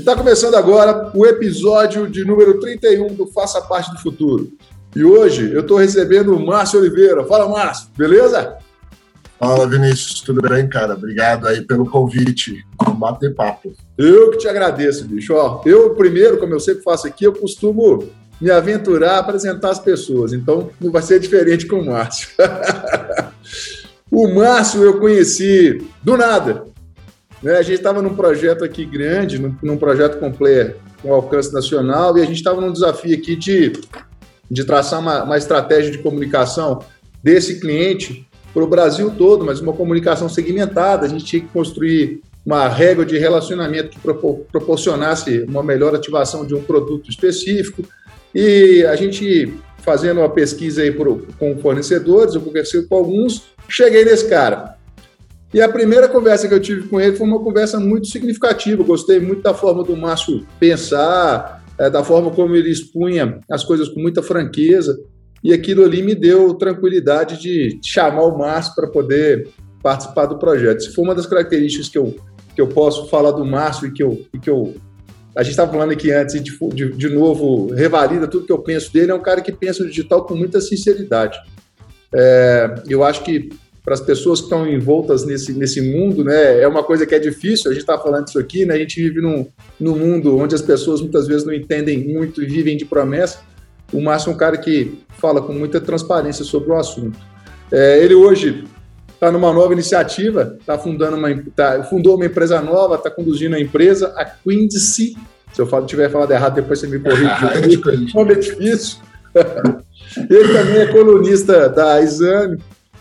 Está começando agora o episódio de número 31 do Faça Parte do Futuro. E hoje eu estou recebendo o Márcio Oliveira. Fala, Márcio, beleza? Fala, Vinícius, tudo bem, cara? Obrigado aí pelo convite. Bater papo. Eu que te agradeço, bicho. Ó, eu, primeiro, como eu sempre faço aqui, eu costumo me aventurar a apresentar as pessoas. Então, não vai ser diferente com o Márcio. o Márcio eu conheci do nada. Né? A gente estava num projeto aqui grande, num, num projeto completo com alcance nacional, e a gente estava num desafio aqui de, de traçar uma, uma estratégia de comunicação desse cliente para o Brasil todo, mas uma comunicação segmentada. A gente tinha que construir uma régua de relacionamento que proporcionasse uma melhor ativação de um produto específico. E a gente fazendo uma pesquisa aí por, com fornecedores, eu conversei com alguns, cheguei nesse cara. E a primeira conversa que eu tive com ele foi uma conversa muito significativa. gostei muito da forma do Márcio pensar, é, da forma como ele expunha as coisas com muita franqueza. E aquilo ali me deu tranquilidade de chamar o Márcio para poder participar do projeto. Se for uma das características que eu, que eu posso falar do Márcio e que eu, e que eu a gente estava falando aqui antes, de, de, de, novo, revalida tudo que eu penso dele, é um cara que pensa o digital com muita sinceridade. É, eu acho que para as pessoas que estão envoltas nesse, nesse mundo, né, é uma coisa que é difícil, a gente está falando isso aqui, né, a gente vive num, num mundo onde as pessoas muitas vezes não entendem muito e vivem de promessa. O Márcio é um cara que fala com muita transparência sobre o assunto. É, ele hoje está numa nova iniciativa, tá fundando uma, tá, fundou uma empresa nova, está conduzindo a empresa, a Quincy. Se eu falo, tiver falado errado, depois você me corrige. o nome é difícil. Ele também é colunista da Exame,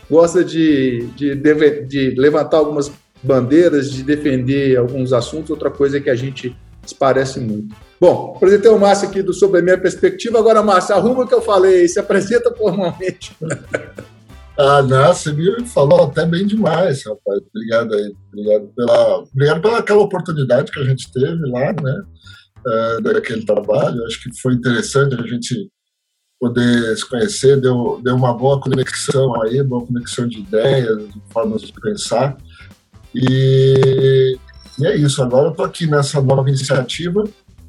gosta de, de, de, de levantar algumas bandeiras, de defender alguns assuntos. Outra coisa que a gente se parece muito. Bom, apresentei o Márcio aqui do, sobre a minha perspectiva. Agora, Márcio, arruma o que eu falei, se apresenta formalmente. Ah, não, você me falou até bem demais, rapaz. Obrigado aí. Obrigado pela, obrigado pela aquela oportunidade que a gente teve lá, né? Uh, daquele trabalho. Acho que foi interessante a gente poder se conhecer, deu, deu uma boa conexão aí, boa conexão de ideias, de formas de pensar. E, e é isso. Agora eu estou aqui nessa nova iniciativa.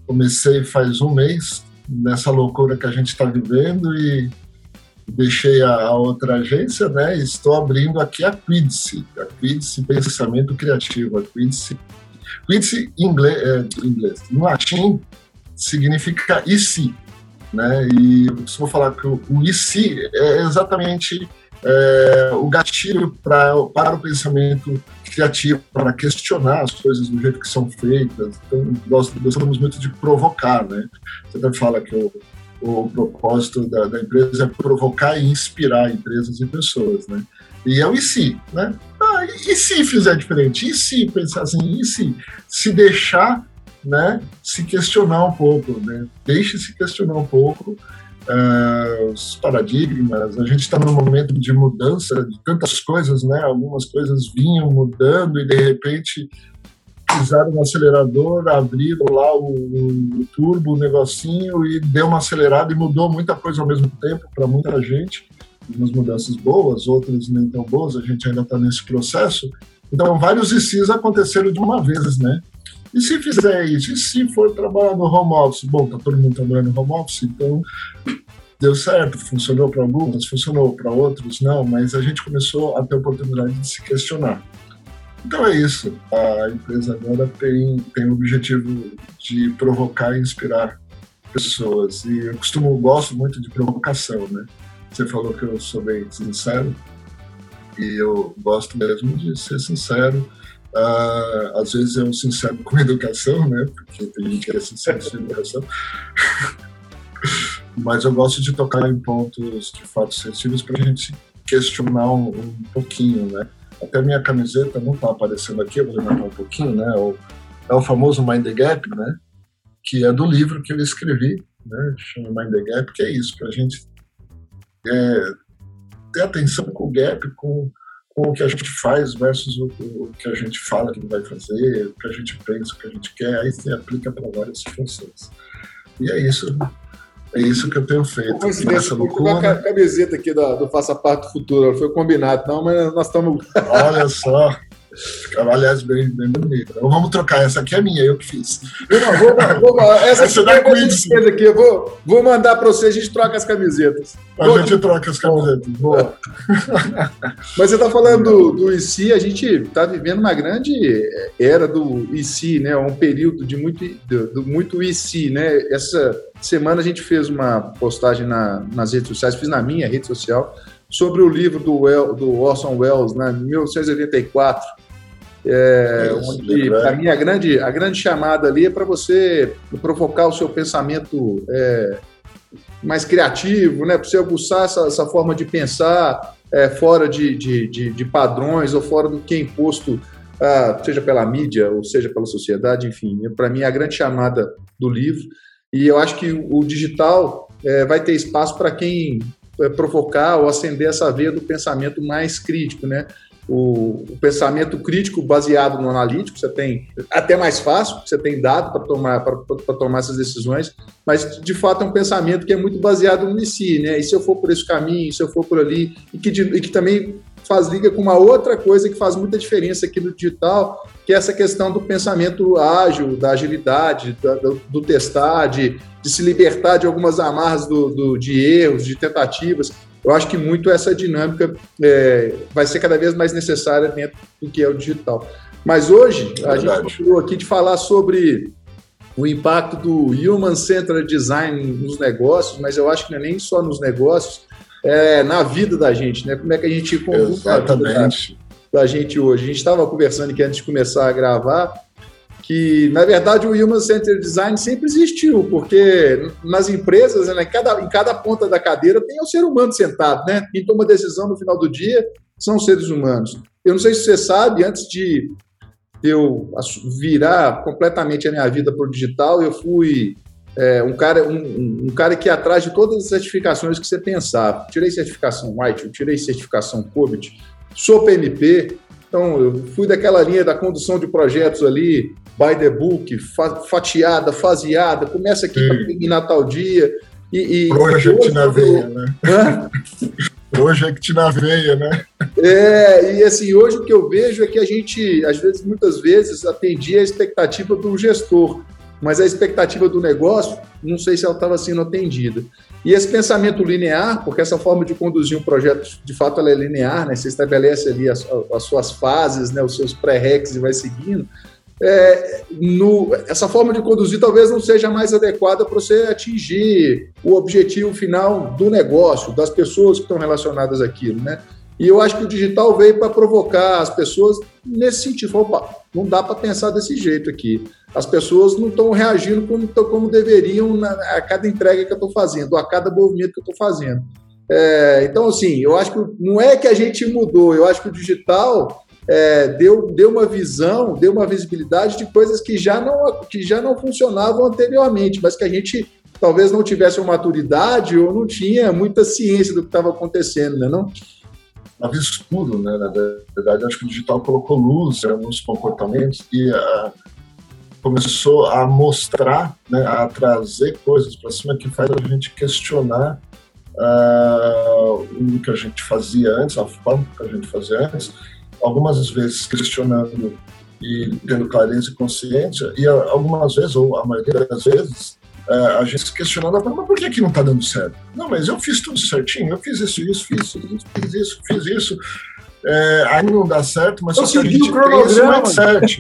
Comecei faz um mês, nessa loucura que a gente está vivendo e deixei a, a, outra agência, né? Estou abrindo aqui a Quidse, a Quidse Pensamento Criativo, a Quidse. Quidse em inglês, é, inglês, no latim significa e se, né? E eu costumo falar que o, se é exatamente é, o gatilho pra, para o pensamento criativo, para questionar as coisas do jeito que são feitas. Então, nós gostamos muito de provocar, né? Você até fala que o o propósito da, da, empresa é provocar e inspirar empresas e pessoas, né? E é o se, né? Ah, e se fizer diferente? E se pensar assim? E se se deixar, né? Se questionar um pouco, né? Deixe se questionar um pouco uh, os paradigmas. A gente está num momento de mudança de tantas coisas, né? Algumas coisas vinham mudando e de repente pisaram no acelerador, abriram lá o, o, turbo, o negocinho e deu uma acelerada e mudou muita coisa ao mesmo tempo para muita gente. Umas mudanças boas, outras nem tão boas, a gente ainda está nesse processo. Então, vários ICs aconteceram de uma vez, né? E se fizer isso? E se for trabalhar no home office? Bom, tá todo mundo trabalhando no home office, então deu certo, funcionou para alguns, funcionou para outros, não, mas a gente começou a ter a oportunidade de se questionar. Então é isso. A empresa agora tem, tem o objetivo de provocar e inspirar pessoas. E eu costumo, gosto muito de provocação, né? Você falou que eu sou bem sincero e eu gosto mesmo de ser sincero. Uh, às vezes eu sincero com educação, né? Porque tem gente que é sincero sem educação. Mas eu gosto de tocar em pontos de fato sensíveis para a gente questionar um, um pouquinho, né? Até a minha camiseta não está aparecendo aqui, eu vou levantar um pouquinho, né? O, é o famoso Mind the Gap, né? Que é do livro que eu escrevi, né? Chama Mind the Gap, que é isso, para a gente é, ter atenção com o gap, com, com o que a gente faz versus o, o, que a gente fala que vai fazer, o que a gente pensa, o que a gente quer, aí você aplica para várias situações. E é isso. É isso que eu tenho feito. Coincidência, loucura. a camiseta aqui do, do Faça Parte do Futuro, foi combinado, não, mas nós estamos. Olha só. Ficava, aliás, bem, bem bonito. Então, vamos trocar, essa aqui é minha, eu que fiz. Vou, vou, vou, essa, essa aqui, da. Aqui, eu vou, vou mandar para você, a gente troca as camisetas. A gente troca as camisetas. Boa. Mas você está falando do, do IC, a gente está vivendo uma grande era do IC, né? Um período de muito, do, muito IC, né? Essa semana a gente fez uma postagem na, nas redes sociais, fiz na minha rede social, sobre o livro do, do Orson Welles, né, 1984, é, onde, para mim, a grande, a grande chamada ali é para você provocar o seu pensamento é, mais criativo, né, para você aguçar essa, essa, forma de pensar é, fora de, de, de, de, padrões ou fora do que é imposto, ah, seja pela mídia ou seja pela sociedade, enfim. Para mim, é a grande chamada do livro. E eu acho que o digital é, vai ter espaço para quem é, provocar ou acender essa veia do pensamento mais crítico, né? O, o, pensamento crítico baseado no analítico, você tem até mais fácil, você tem dado para tomar, tomar essas decisões, mas de fato é um pensamento que é muito baseado no si, né? E se eu for por esse caminho, se eu for por ali, e que, e que também faz liga com uma outra coisa que faz muita diferença aqui no digital, que é essa questão do pensamento ágil, da agilidade, do, do testar, de, de, se libertar de algumas amarras do, do, de erros, de tentativas. Eu acho que muito essa dinâmica é, vai ser cada vez mais necessária dentro do que é o digital. Mas hoje, é a gente falou aqui de falar sobre o impacto do Human Centered Design nos negócios, mas eu acho que não é nem só nos negócios, é, na vida da gente, né? Como é que a gente conduz a vida da, da gente hoje. A gente estava conversando aqui antes de começar a gravar que, na verdade, o Human Centered Design sempre existiu, porque nas empresas, né, em, cada, em cada ponta da cadeira tem o ser humano sentado, né? Quem toma decisão no final do dia são seres humanos. Eu não sei se você sabe, antes de eu virar completamente a minha vida para o digital, eu fui é, um, cara, um, um, cara que ia atrás de todas as certificações que você pensava. Tirei certificação White, tirei certificação COVID, sou PMP, então eu fui daquela linha da condução de projetos ali, by the book, fatiada, faseada, começa aqui para terminar tal dia. E, e Project na veia, né? Hã? Project na veia, né? É, e assim, hoje o que eu vejo é que a gente, às vezes, muitas vezes, atendia a expectativa do gestor mas a expectativa do negócio, não sei se ela estava sendo atendida. E esse pensamento linear, porque essa forma de conduzir um projeto, de fato, ela é linear, né? Você estabelece ali as, as suas fases, né? os seus pré-recs e vai seguindo. É, no, essa forma de conduzir talvez não seja mais adequada para você atingir o objetivo final do negócio, das pessoas que estão relacionadas àquilo, né? E eu acho que o digital veio para provocar as pessoas nesse sentido. Opa, não dá para pensar desse jeito aqui. As pessoas não estão reagindo como, como deveriam na, a cada entrega que eu estou fazendo, a cada movimento que eu estou fazendo. É, então, assim, eu acho que não é que a gente mudou, eu acho que o digital é, deu, deu uma visão, deu uma visibilidade de coisas que já, não, que já não funcionavam anteriormente, mas que a gente talvez não tivesse uma maturidade ou não tinha muita ciência do que estava acontecendo, né? Não? vez tudo, né? Na verdade, acho que o digital colocou luz em alguns comportamentos e uh, começou a mostrar, né, a trazer coisas para cima que faz a gente questionar uh, o que a gente fazia antes, a forma que a gente fazia antes, algumas vezes questionando e tendo clareza e consciência, e algumas vezes, ou a maioria das vezes, é, a gente se questionando, mas por que, que não está dando certo? Não, mas eu fiz tudo certinho, eu fiz isso, isso, fiz isso, fiz isso, fiz isso. É, aí não dá certo, mas eu só que a gente o tem esse mindset.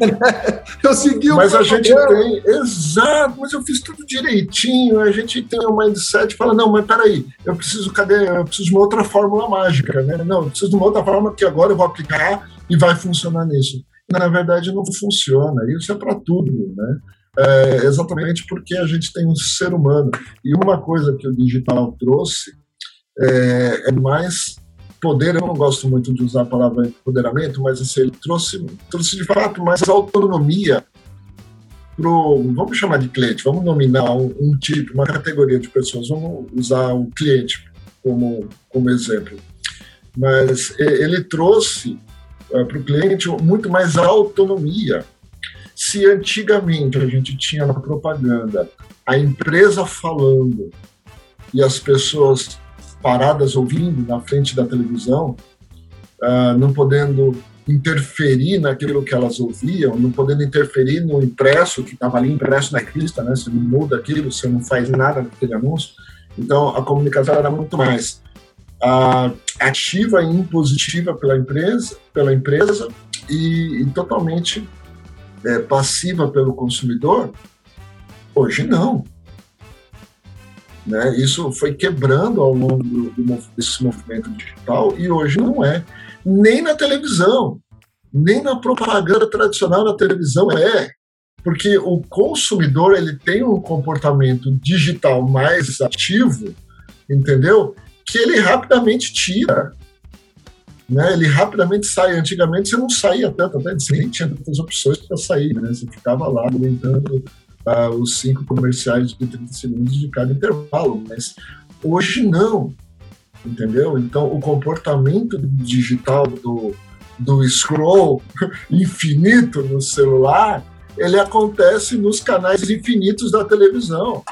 eu segui o Mas a gente tem, exato, mas eu fiz tudo direitinho, a gente tem um mindset fala, não, mas peraí, eu preciso, cadê, eu preciso de uma outra fórmula mágica, né? Não, eu preciso de uma outra fórmula que agora eu vou aplicar e vai funcionar nisso. Na verdade, não funciona, isso é para tudo, né? é, exatamente porque a gente tem um ser humano. E uma coisa que o digital trouxe é, é mais poder, eu não gosto muito de usar a palavra empoderamento, mas assim, ele trouxe, trouxe de fato mais autonomia pro, vamos chamar de cliente, vamos nominar um, um, tipo, uma categoria de pessoas, vamos usar o cliente como, como exemplo. Mas ele trouxe uh, para o cliente muito mais autonomia se antigamente a gente tinha na propaganda a empresa falando e as pessoas paradas ouvindo na frente da televisão, uh, não podendo interferir naquilo que elas ouviam, não podendo interferir no impresso, que estava ali impresso na lista, né? Você não muda aquilo, você não faz nada naquele anúncio. Então, a comunicação era muito mais uh, ativa e impositiva pela empresa, pela empresa e, e totalmente é, passiva pelo consumidor. Hoje não. Né? Isso foi quebrando ao longo do, do, desse movimento digital e hoje não é. Nem na televisão, nem na propaganda tradicional na televisão é. Porque o consumidor ele tem um comportamento digital mais ativo, entendeu? Que ele rapidamente tira. Né? Ele rapidamente sai. Antigamente você não saía tanto, até você nem tinha tantas opções para sair, né? Você ficava lá alimentando uh, os cinco comerciais de 30 segundos de cada intervalo, mas hoje não, entendeu? Então, o comportamento digital do, do scroll infinito no celular, ele acontece nos canais infinitos da televisão.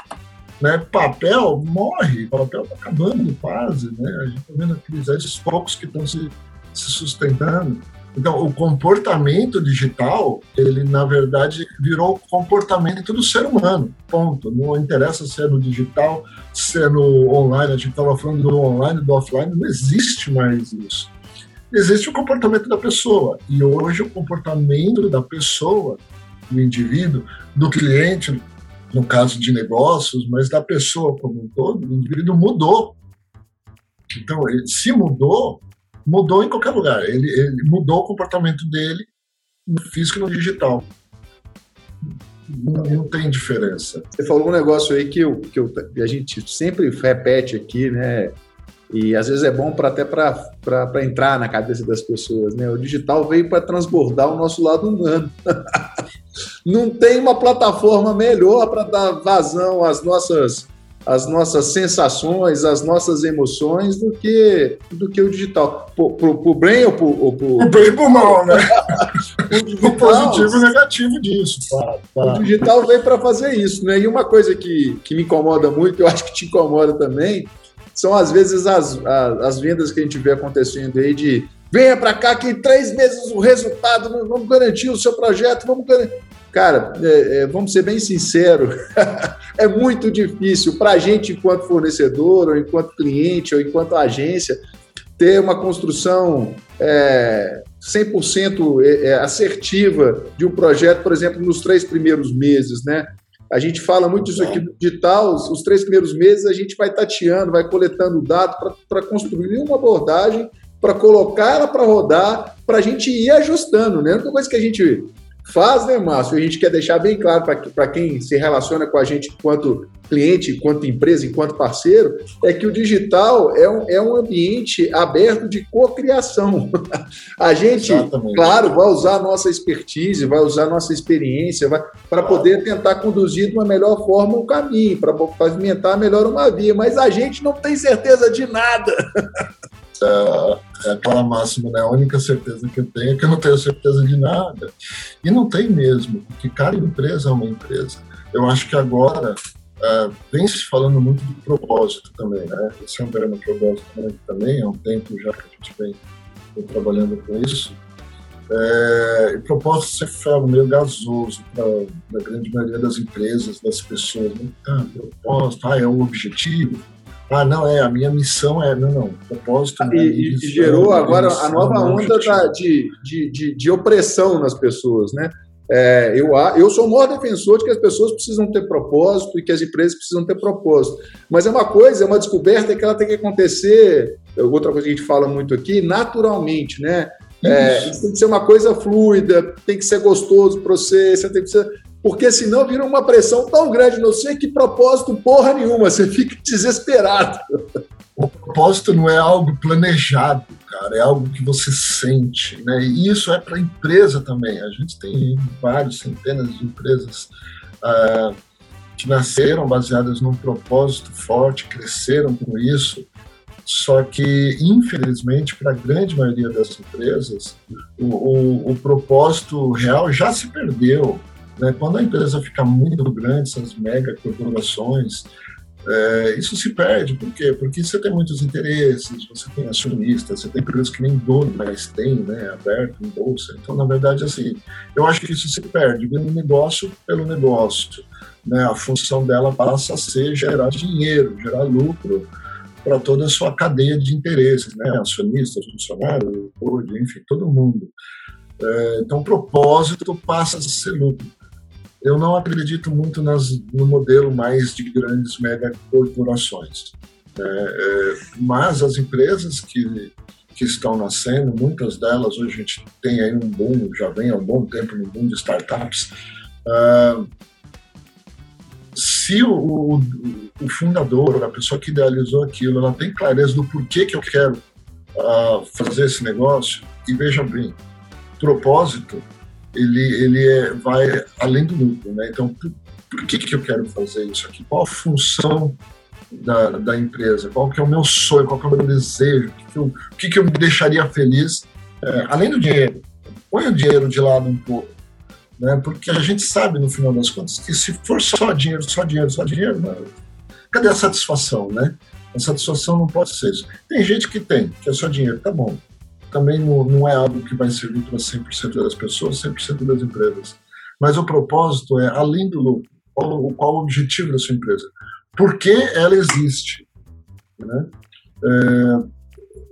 Né? Papel morre, papel está acabando quase, né? A gente está vendo aqueles poucos que estão se, se sustentando. Então, o comportamento digital, ele na verdade virou comportamento do ser humano. Ponto. Não interessa se é no digital, se é no online. A gente estava falando do online, do offline. Não existe mais isso. Existe o comportamento da pessoa. E hoje o comportamento da pessoa, do indivíduo, do cliente, no caso de negócios, mas da pessoa como um todo, o indivíduo mudou. Então, se mudou, mudou em qualquer lugar. Ele, ele mudou o comportamento dele no físico e no digital. Não, não, tem diferença. Você falou um negócio aí que, eu, que eu, a gente sempre repete aqui, né? E às vezes é bom para até para entrar na cabeça das pessoas, né? O digital veio para transbordar o nosso lado humano. Não tem uma plataforma melhor para dar vazão às nossas as nossas sensações, as nossas emoções do que, do que o digital. Para o bem ou para o. O bem e o mal, né? o, digital, o positivo e negativo disso. O digital veio para fazer isso, né? E uma coisa que, que me incomoda muito, eu acho que te incomoda também, são às vezes as, as, as vendas que a gente vê acontecendo aí de venha para cá que em três meses o resultado, vamos garantir o seu projeto, vamos garantir. Cara, é, é, vamos ser bem sinceros, é muito difícil para a gente, enquanto fornecedor, ou enquanto cliente, ou enquanto agência, ter uma construção é, 100% é, é, assertiva de um projeto, por exemplo, nos três primeiros meses, né? A gente fala muito isso aqui no digital, os três primeiros meses a gente vai tateando, vai coletando dados para construir uma abordagem, para colocar ela para rodar, para a gente ir ajustando, né? A única coisa que a gente faz, né, Márcio? A gente quer deixar bem claro para quem se relaciona com a gente enquanto cliente, enquanto empresa, enquanto parceiro, é que o digital é um, é um ambiente aberto de cocriação. a gente, Exatamente. claro, vai usar a nossa expertise, vai usar a nossa experiência para poder tentar conduzir de uma melhor forma o caminho, para pavimentar melhor uma via, mas a gente não tem certeza de nada. é, é aquela máxima, né? A única certeza que eu tenho é que eu não tenho certeza de nada. E não tem mesmo, porque cada empresa é uma empresa. Eu acho que agora é, vem se falando muito do propósito também, né? Esse é um gosto muito também, há um tempo já que a gente vem, trabalhando com isso. É, e propósito sempre foi algo meio gasoso para a grande maioria das empresas, das pessoas. Né? Ah, propósito, ah, é o objetivo, ah, não, é, a minha missão é. Não, não, propósito. Ah, e, e gerou agora a nova onda da, de, de, de, de, opressão nas pessoas, né? É, eu, eu sou o maior defensor de que as pessoas precisam ter propósito e que as empresas precisam ter propósito. Mas é uma coisa, é uma descoberta que ela tem que acontecer, outra coisa que a gente fala muito aqui, naturalmente, né? É, isso tem que ser uma coisa fluida, tem que ser gostoso para você, você tem que ser porque senão vira uma pressão tão grande não sei que propósito porra nenhuma, você fica desesperado. O propósito não é algo planejado, cara, é algo que você sente, né? E isso é para a empresa também. A gente tem vários, centenas de empresas uh, que nasceram baseadas num propósito forte, cresceram com isso. Só que, infelizmente, para a grande maioria das empresas, o, o, o propósito real já se perdeu. Né? Quando a empresa fica muito grande, essas mega corporações, É, isso se perde, por quê? Porque você tem muitos interesses, você tem acionistas, você tem empresas que nem dono mais tem, né, aberto em bolsa. Então, na verdade, assim, eu acho que isso se perde, vendo negócio pelo negócio. Né, a função dela passa a ser gerar dinheiro, gerar lucro para toda a sua cadeia de interesses, né, acionistas, funcionários, enfim, todo mundo. É, então, o propósito passa a ser lucro eu não acredito muito nas, no modelo mais de grandes megacorporações. Né? É, mas as empresas que, que estão nascendo, muitas delas hoje a gente tem aí um boom, já vem há um bom tempo no boom de startups. Uh, se o, o, o, fundador, a pessoa que idealizou aquilo, ela tem clareza do porquê que eu quero uh, fazer esse negócio, e veja bem, propósito ele, ele é, vai além do lucro, né? Então, por, por, que, que eu quero fazer isso aqui? Qual a função da, da empresa? Qual que é o meu sonho? Qual que é o meu desejo? O que, que, eu, o que, que eu me deixaria feliz? É, além do dinheiro, põe o dinheiro de lado um pouco, né? Porque a gente sabe, no final das contas, que se for só dinheiro, só dinheiro, só dinheiro, né? cadê a satisfação, né? A satisfação não pode ser isso. Tem gente que tem, que é só dinheiro, tá bom também não, não é algo que vai servir para 100% das pessoas, 100% das empresas. Mas o propósito é, além do qual, qual o objetivo da sua empresa? Por que ela existe? Né? É,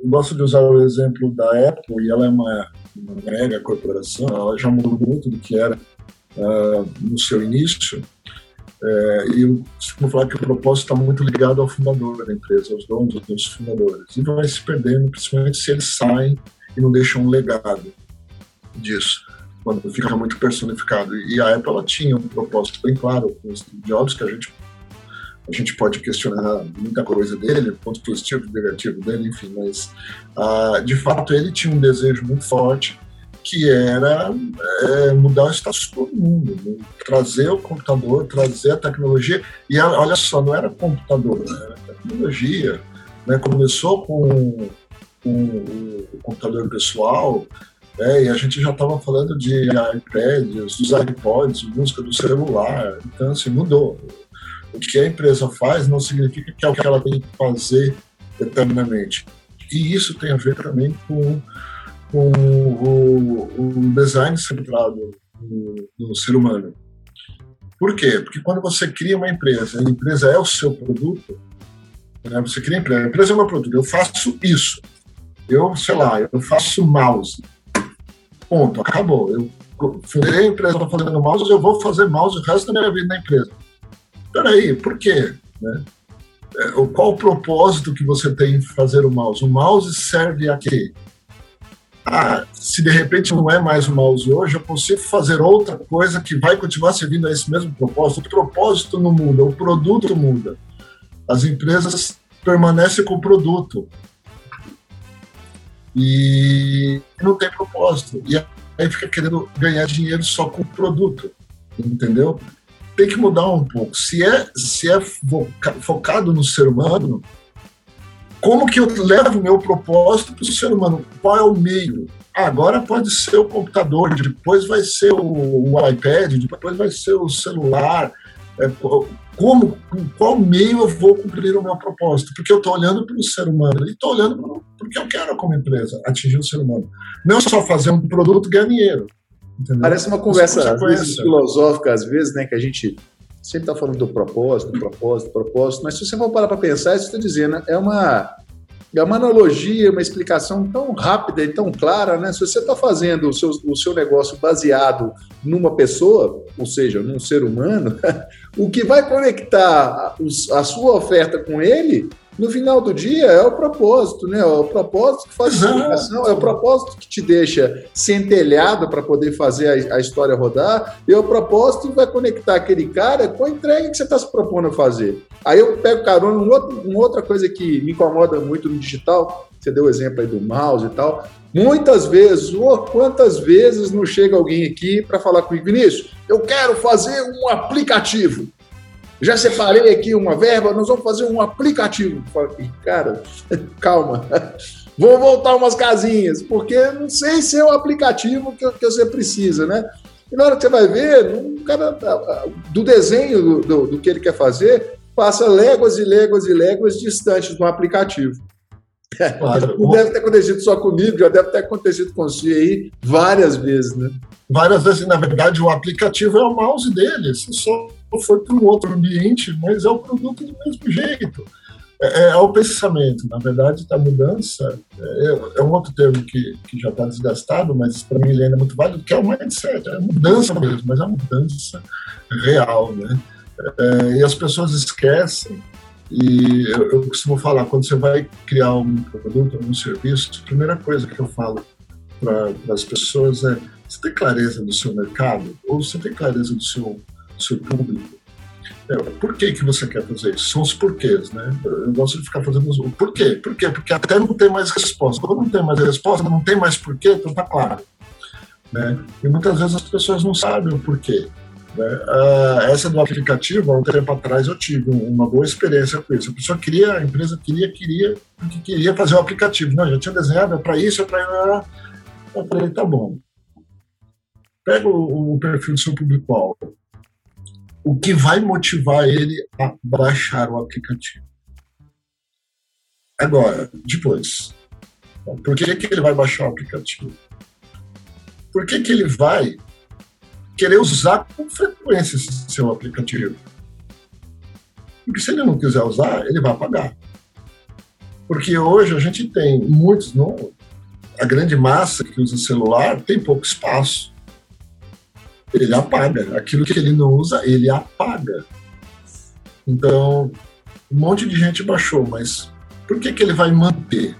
gosto de usar o exemplo da Apple, e ela é uma, uma mega corporação, ela já mudou muito do que era uh, no seu início, é, e eu costumo falar que o propósito está muito ligado ao fundador da empresa, aos donos, aos fundadores. E vai se perdendo, principalmente se eles saem e não deixam um legado disso, quando fica muito personificado. E a Apple tinha um propósito bem claro com os Jobs, que a gente, a gente pode questionar muita coisa dele, pontos positivos negativos dele, enfim, mas ah, de fato ele tinha um desejo muito forte que era é, mudar o status todo mundo, né? trazer o computador, trazer a tecnologia. E olha só, não era computador, né? era tecnologia. Né? Começou com, com o computador pessoal, né? e a gente já estava falando de iPads, dos iPods, música do celular. Então, assim, mudou. O que a empresa faz não significa que é o que ela tem que fazer eternamente. E isso tem a ver também com com o, o design centrado no, no, ser humano. Por quê? Porque quando você cria uma empresa, a empresa é o seu produto, né? você cria a empresa, a empresa é o meu produto, eu faço isso. Eu, sei lá, eu faço mouse. Ponto, acabou. Eu fundei a empresa, estou fazendo mouse, eu vou fazer mouse o resto da minha vida na empresa. Peraí, por quê? Né? É, qual o propósito que você tem em fazer o mouse? O mouse serve a quê? Ah, se de repente não é mais o mouse hoje, eu consigo fazer outra coisa que vai continuar servindo a esse mesmo propósito. O propósito não muda, o produto muda. As empresas permanecem com o produto e não tem propósito. E aí fica querendo ganhar dinheiro só com o produto, entendeu? Tem que mudar um pouco. Se é, se é focado no ser humano, como que eu levo o meu propósito para o ser humano? Qual é o meio? agora pode ser o computador, depois vai ser o, o iPad, depois vai ser o celular. É, como, com qual meio eu vou cumprir o meu propósito? Porque eu estou olhando para o ser humano e estou olhando para o que eu quero como empresa, atingir o ser humano. Não só fazer um produto ganhar dinheiro. Entendeu? Parece uma conversa às vezes, filosófica, às vezes, né, que a gente sempre está falando do propósito, do propósito, do propósito, mas se você for parar para pensar, isso está dizendo, é uma, é uma analogia, uma explicação tão rápida e tão clara, né? Se você está fazendo o seu, o seu negócio baseado numa pessoa, ou seja, num ser humano, o que vai conectar a sua oferta com ele no final do dia é o propósito, né? É o propósito que faz a comunicação, é o propósito que te deixa centelhado para poder fazer a, a, história rodar, e é o propósito que vai conectar aquele cara com a entrega que você está se propondo a fazer. Aí eu pego carona, um outro, uma outra coisa que me incomoda muito no digital, você deu o exemplo aí do mouse e tal. Muitas vezes, ou quantas vezes não chega alguém aqui para falar comigo, Vinícius, eu quero fazer um aplicativo. Já separei aqui uma verba, nós vamos fazer um aplicativo. Cara, calma. Vou voltar umas casinhas, porque não sei se é o aplicativo que, que você precisa, né? E na hora que você vai ver, um cara do desenho do, do, do, que ele quer fazer, passa léguas e léguas e léguas distantes do aplicativo. Claro. Não deve ter acontecido só comigo, já deve ter acontecido com você aí várias vezes, né? Várias vezes, na verdade, o aplicativo é o mouse dele, você só foi para um outro ambiente, mas é o produto do mesmo jeito. É, é, é o pensamento, na verdade, a mudança é, é, um outro termo que, que já está desgastado, mas para mim ele ainda é muito válido, que é o mindset, é a mudança mesmo, mas é a mudança real, né? É, e as pessoas esquecem, e eu, eu, costumo falar, quando você vai criar um produto, um serviço, a primeira coisa que eu falo para as pessoas é, você tem clareza do seu mercado? Ou você tem clareza do seu, seu público? É, por que, que você quer fazer isso? São os porquês, né? Eu gosto de ficar fazendo os. Por quê? Por quê? Porque até não tem mais resposta. Quando não tem mais resposta, não tem mais porquê, então tá claro. Né? E muitas vezes as pessoas não sabem o porquê. Né? Ah, essa do aplicativo, há um tempo atrás eu tive uma boa experiência com isso. A pessoa queria, a empresa queria, queria, porque queria fazer o um aplicativo. Não, já tinha desenhado, é para isso, é para. Eu falei, tá bom. Pega o, o perfil do seu público-alvo o que vai motivar ele a baixar o aplicativo. Agora, depois, por que, que ele vai baixar o aplicativo? Por que, que ele vai querer usar com frequência esse seu aplicativo? Porque se ele não quiser usar, ele vai apagar. Porque hoje a gente tem muitos, não, a grande massa que usa celular tem pouco espaço ele apaga. Aquilo que ele não usa, ele apaga. Então, um monte de gente baixou, mas por que, que ele vai manter?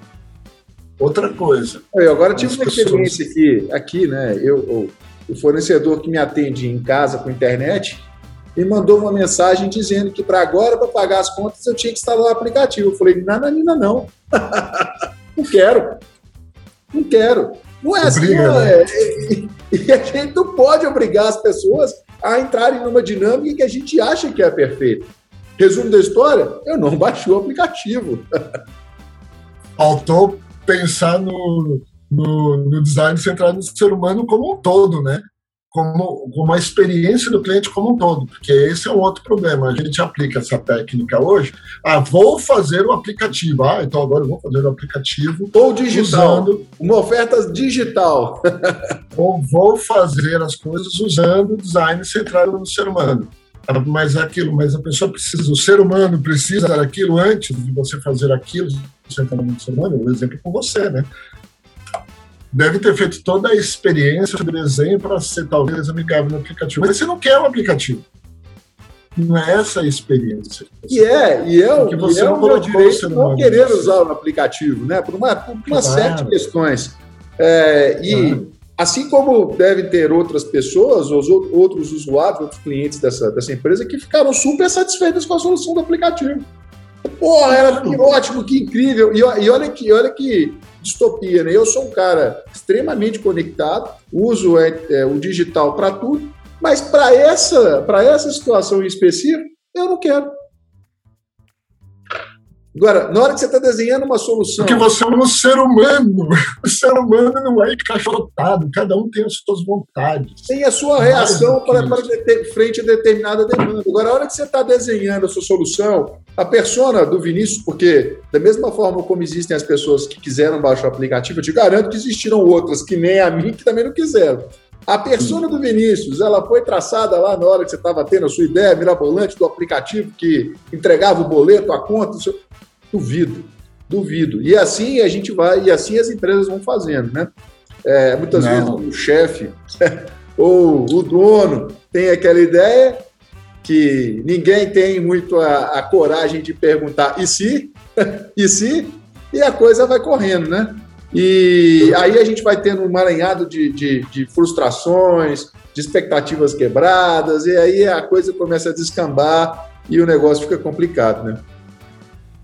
Outra coisa. Eu agora tive uma pessoas... experiência aqui, aqui, né? Eu, o fornecedor que me atende em casa com internet me mandou uma mensagem dizendo que para agora, para pagar as contas, eu tinha que instalar o aplicativo. Eu falei, não, não. não quero. Não quero. Não é assim, Obriga, não, né? é, e a gente não pode obrigar as pessoas a entrarem numa dinâmica que a gente acha que é perfeita. Resumo da história: eu não baixei o aplicativo. Faltou pensar no, no, no design centrado no ser humano como um todo, né? Como, como a experiência do cliente como um todo, porque esse é um outro problema. A gente aplica essa técnica hoje. Ah, vou fazer o aplicativo. Ah, então agora eu vou fazer o aplicativo. Ou digital. Usando, uma oferta digital. ou vou fazer as coisas usando o design centrado no ser humano. Ah, mas é aquilo, mas a pessoa precisa, o ser humano precisa daquilo antes de você fazer aquilo centrado no ser humano. O exemplo com você, né? Deve ter feito toda a experiência do desenho para ser talvez amigável no aplicativo. Mas você não quer o um aplicativo. Não é essa a experiência. E é, e é, Porque você e é o meu direito não querer usar o aplicativo, né? Por uma, por uma claro. série de questões. É, e claro. assim como devem ter outras pessoas, os outros usuários, outros clientes dessa, dessa empresa que ficaram super satisfeitos com a solução do aplicativo. Porra, era que ótimo, que incrível. E, e olha que, olha que distopia, né? Eu sou um cara extremamente conectado, uso é, é o digital para tudo, mas para essa, essa situação em específico, eu não quero. Agora, na hora que você está desenhando uma solução. Porque você é um ser humano. O ser humano não é encaixotado, cada um tem as suas vontades. Tem a sua reação para, para frente a determinada demanda. Agora, na hora que você está desenhando a sua solução, a persona do Vinícius, porque da mesma forma como existem as pessoas que quiseram baixar o aplicativo, eu te garanto que existiram outras que nem a mim que também não quiseram. A persona do Vinícius, ela foi traçada lá na hora que você estava tendo a sua ideia mirabolante do aplicativo que entregava o boleto, a conta, seu... duvido, duvido. E assim a gente vai, e assim as empresas vão fazendo, né? É, muitas Não. vezes o chefe ou o dono tem aquela ideia que ninguém tem muito a, a coragem de perguntar e se, e se, e a coisa vai correndo, né? E aí a gente vai tendo um emaranhado de, de, de, frustrações, de expectativas quebradas, e aí a coisa começa a descambar e o negócio fica complicado, né?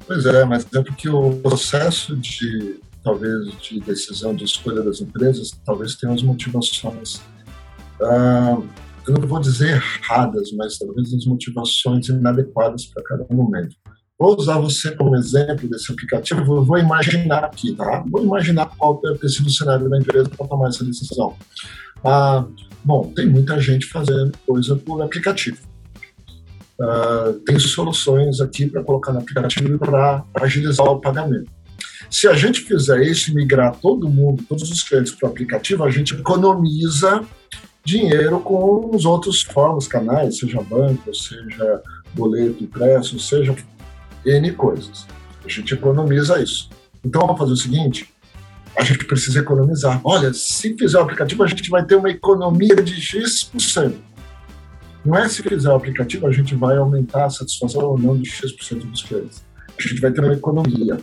Pois é, mas é porque o processo de, talvez, de decisão, de escolha das empresas, talvez tenha as motivações, ah, eu não vou dizer erradas, mas talvez as motivações inadequadas para cada momento. Vou usar você como exemplo desse aplicativo, vou imaginar aqui, tá? Vou imaginar qual deve ter sido o cenário da empresa para tomar essa decisão. Ah, bom, tem muita gente fazendo coisa por aplicativo. Uh, tem soluções aqui para colocar no aplicativo para agilizar o pagamento. Se a gente fizer isso e migrar todo mundo, todos os clientes para o aplicativo, a gente economiza dinheiro com os outros formas, canais, seja banco, seja boleto impresso, seja N coisas. A gente economiza isso. Então vamos fazer o seguinte: a gente precisa economizar. Olha, se fizer o aplicativo, a gente vai ter uma economia de X%. Não é se fizer o aplicativo, a gente vai aumentar a satisfação ou não de X% dos clientes. A gente vai ter uma economia.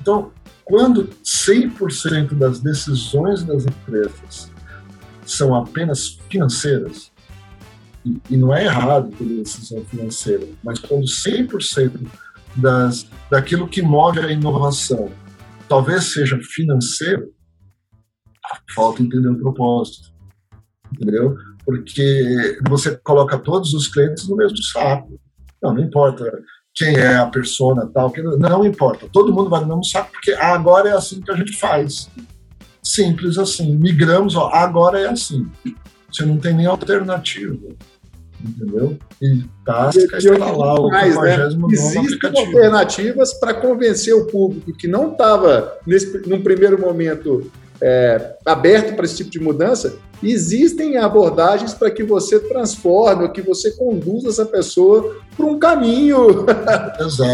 Então, quando 100% das decisões das empresas são apenas financeiras, e, e não é errado ter decisão financeira, mas quando 100% das, daquilo que move a inovação talvez seja financeiro, falta entender o propósito, entendeu? Porque você coloca todos os clientes no mesmo saco. Não, não importa quem é a persona tal, que não, importa. Todo mundo vai no mesmo saco porque agora é assim que a gente faz. Simples assim. Migramos, ó, agora é assim. Você não tem nem alternativa entendeu? E Tasca está lá, o mais, né? Existem alternativas para convencer o público que não estava, num primeiro momento, é, aberto para esse tipo de mudança, existem abordagens para que você transforme, que você conduza essa pessoa para um caminho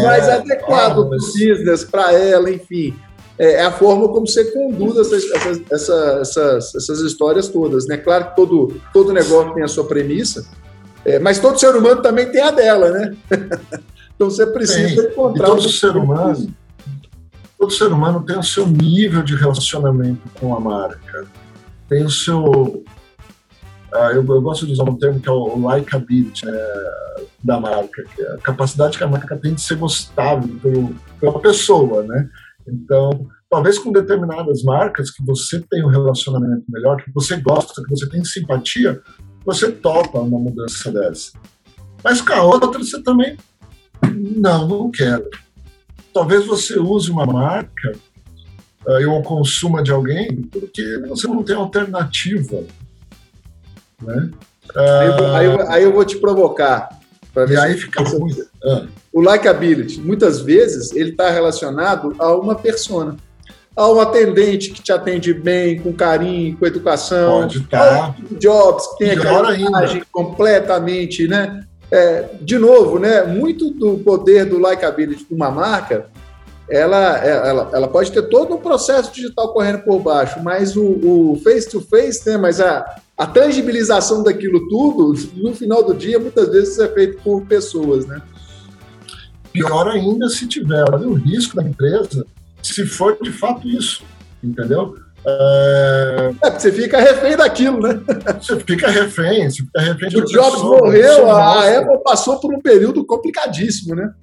mais adequado para o business, para ela, enfim. É, é a forma como você conduz essas, essas, essas, essas histórias todas. Né? Claro que todo, todo negócio tem a sua premissa, é, mas todo ser humano também tem a dela, né? então você precisa tem. encontrar. E todo um ser humano, todo ser humano tem o seu nível de relacionamento com a marca, tem o seu ah, eu, eu, gosto de usar um termo que é o likability né, da marca, que é a capacidade que a marca tem de ser gostável pelo, pela pessoa, né? Então, talvez com determinadas marcas que você tem um relacionamento melhor, que você gosta, que você tem simpatia, você topa uma mudança dessa. Mas com a outra você também, não, não quero. Talvez você use uma marca uh, ou consuma de alguém porque você não tem alternativa. Né? Aí, eu, aí, eu, aí, eu, vou te provocar. E aí fica ruim. Ah. O likability, muitas vezes, ele está relacionado a uma persona a um atendente que te atende bem, com carinho, com educação. Pode estar. Tá. Jobs, que tem aquela imagem completamente, né? É, de novo, né? Muito do poder do likability de uma marca, ela, é, ela, ela pode ter todo um processo digital correndo por baixo, mas o face-to-face, -face, né? Mas a, a tangibilização daquilo tudo, no final do dia, muitas vezes é feito por pessoas, né? Pior ainda se tiver, olha o risco da empresa se for de fato isso, entendeu? É... é você fica refém daquilo, né? Você fica refém, você fica refém O Jobs morreu, a Apple passou por um período complicadíssimo, né?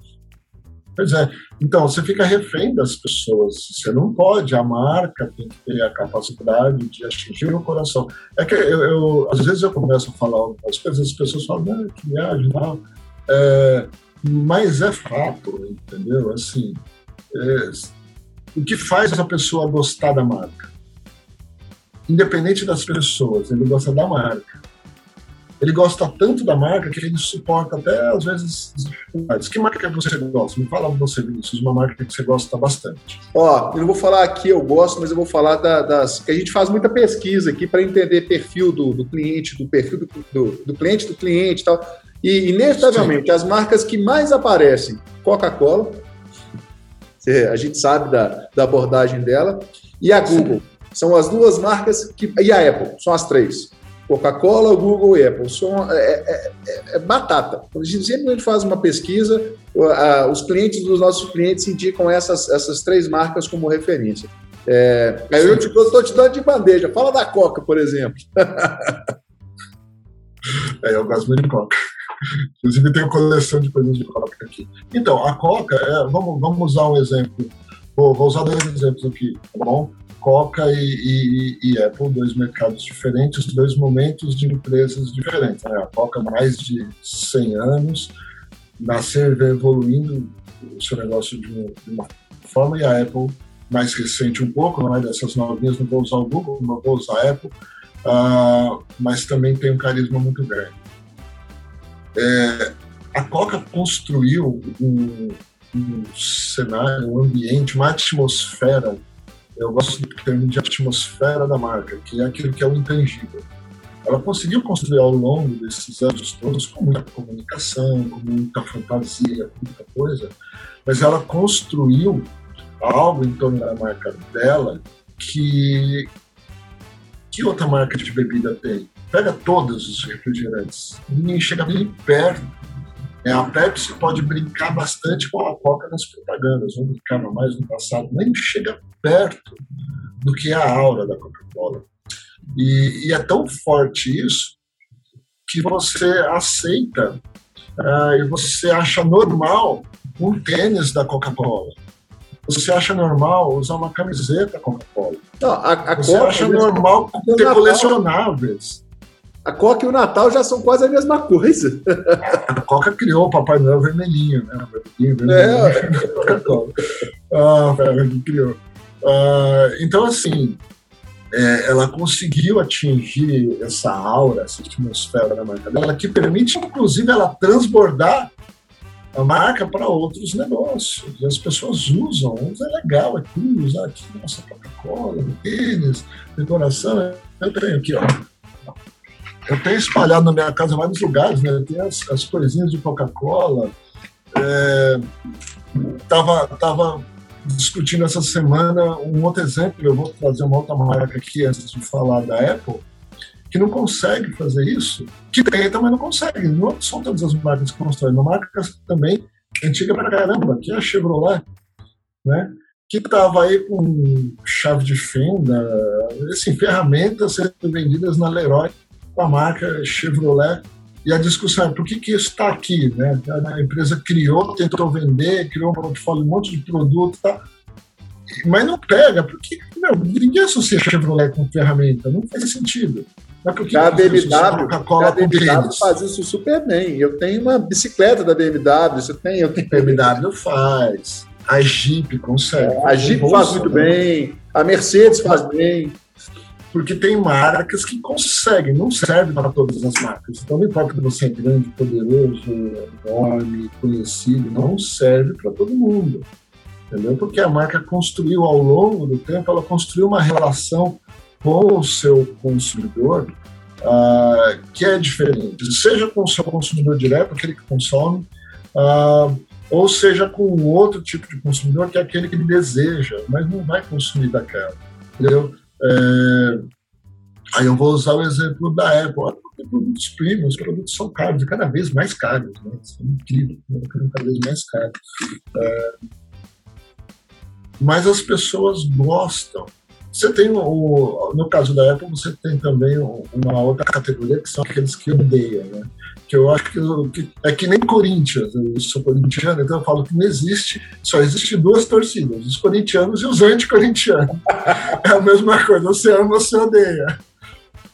Pois é. Então, você fica refém das pessoas. Você não pode, a marca tem que ter a capacidade de atingir o coração. É que eu, eu às vezes eu começo a falar algumas coisas, as pessoas falam, ah, que viagem, tal. É, mas é fato, entendeu? Assim, é, o que faz a pessoa gostar da marca? Independente das pessoas, ele gosta da marca. Ele gosta tanto da marca que ele suporta até, às vezes, dificuldades. Que marca que você gosta? Me fala você, Vinícius, uma marca que você gosta bastante. Ó, eu não vou falar aqui eu gosto, mas eu vou falar da, das... que a gente faz muita pesquisa aqui para entender perfil do, do, cliente, do perfil do, do, do cliente do cliente e tal. E, inevitavelmente, Sim. as marcas que mais aparecem, Coca-Cola, a gente sabe da, da abordagem dela, e a Google. São as duas marcas que. E a Apple, são as três. Coca-Cola, Google e Apple. São, é, é, é, é batata. A gente sempre a gente faz uma pesquisa, os clientes dos nossos clientes indicam essas, essas três marcas como referência. É, aí eu estou te dando de bandeja. Fala da Coca, por exemplo. é, eu gosto muito de Coca. Inclusive, tenho coleção de coisas de Coca aqui. Então, a Coca, é, vamos, vamos usar um exemplo. Vou, vou, usar dois exemplos aqui, tá bom? Coca e, e, e, Apple, dois mercados diferentes, dois momentos de empresas diferentes. Né? A Coca, mais de 100 anos, nascer evoluindo o seu negócio de de uma forma, e a Apple, mais recente um pouco, não é dessas novinhas, não vou usar o Google, não vou usar a Apple, uh, mas também tem um carisma muito grande. É, a Coca construiu um, um cenário, um ambiente, uma atmosfera. Eu gosto do termo de atmosfera da marca, que é aquilo que é o intangível. Ela conseguiu construir ao longo desses anos todos, com muita comunicação, com muita fantasia, muita coisa, mas ela construiu algo em torno da marca dela que que outra marca de bebida tem? Pega todos os refrigerantes, ninguém chega bem perto é, a Pepsi pode brincar bastante com a Coca nas propagandas, ou brincava mais no passado, nem chega perto do que a aura da Coca-Cola. E, e, é tão forte isso que você aceita uh, e você acha normal um tênis da Coca-Cola. Você acha normal usar uma camiseta Coca-Cola. Você Coca, acha normal ter colecionáveis. A Coca e o Natal já são quase a mesma coisa. A Coca criou o Papai Noel vermelhinho, né? Vermelhinho, vermelhinho. É. Coca-Cola. Ah, que criou. Ah, então, assim, é, ela conseguiu atingir essa aura, essa atmosfera da marca dela, que permite, inclusive, ela transbordar a marca para outros negócios. E as pessoas usam, usa é legal, cool, usar aqui, nossa Coca-Cola, tênis, decoração. Eu tenho aqui, ó eu tenho espalhado na minha casa vários lugares, né? Tem as, as coisinhas de Coca-Cola. É, tava, tava discutindo essa semana um outro exemplo, eu vou trazer uma outra marca aqui antes de falar da Apple, que não consegue fazer isso, que tenta, mas não consegue. Não são todas as marcas que constroem, uma marca também antiga pra caramba, que é a Chevrolet, né? que estava aí com chave de fenda, assim, ferramentas sendo vendidas na Leroy com a marca Chevrolet. E a discussão é por que, que isso está aqui? Né? A empresa criou, tentou vender, criou um portfólio, um monte de produto, tá? mas não pega, porque meu, ninguém associa Chevrolet com ferramenta, não faz sentido. Mas por que a BMW, a BMW faz isso super bem. Eu tenho uma bicicleta da BMW, você tem? Eu tenho. BMW faz. A Jeep consegue. a Jeep faz muito bem. A Mercedes faz bem porque tem marcas que conseguem, não serve para todas as marcas. Então, não importa que você é grande, poderoso, enorme, conhecido, não serve para todo mundo. Entendeu? Porque a marca construiu ao longo do tempo, ela construiu uma relação com o seu consumidor uh, que é diferente, seja com o seu consumidor direto, aquele que consome, uh, ou seja com outro tipo de consumidor, que é aquele que ele deseja, mas não vai consumir daquela. Entendeu? É, aí eu vou usar o exemplo da Apple. Tem produtos premium, os produtos são caros, cada vez mais caros, né? Isso é incrível, cada vez mais caros. É, mas as pessoas gostam. Você tem, o, no caso da Apple, você tem também uma outra categoria que são aqueles que odeiam, né? Que eu acho que, que, é que nem Corinthians, eu sou corintiano, então eu falo que não existe, só existe duas torcidas, os corintianos e os anticorintianos. é a mesma coisa, você ama você odeia.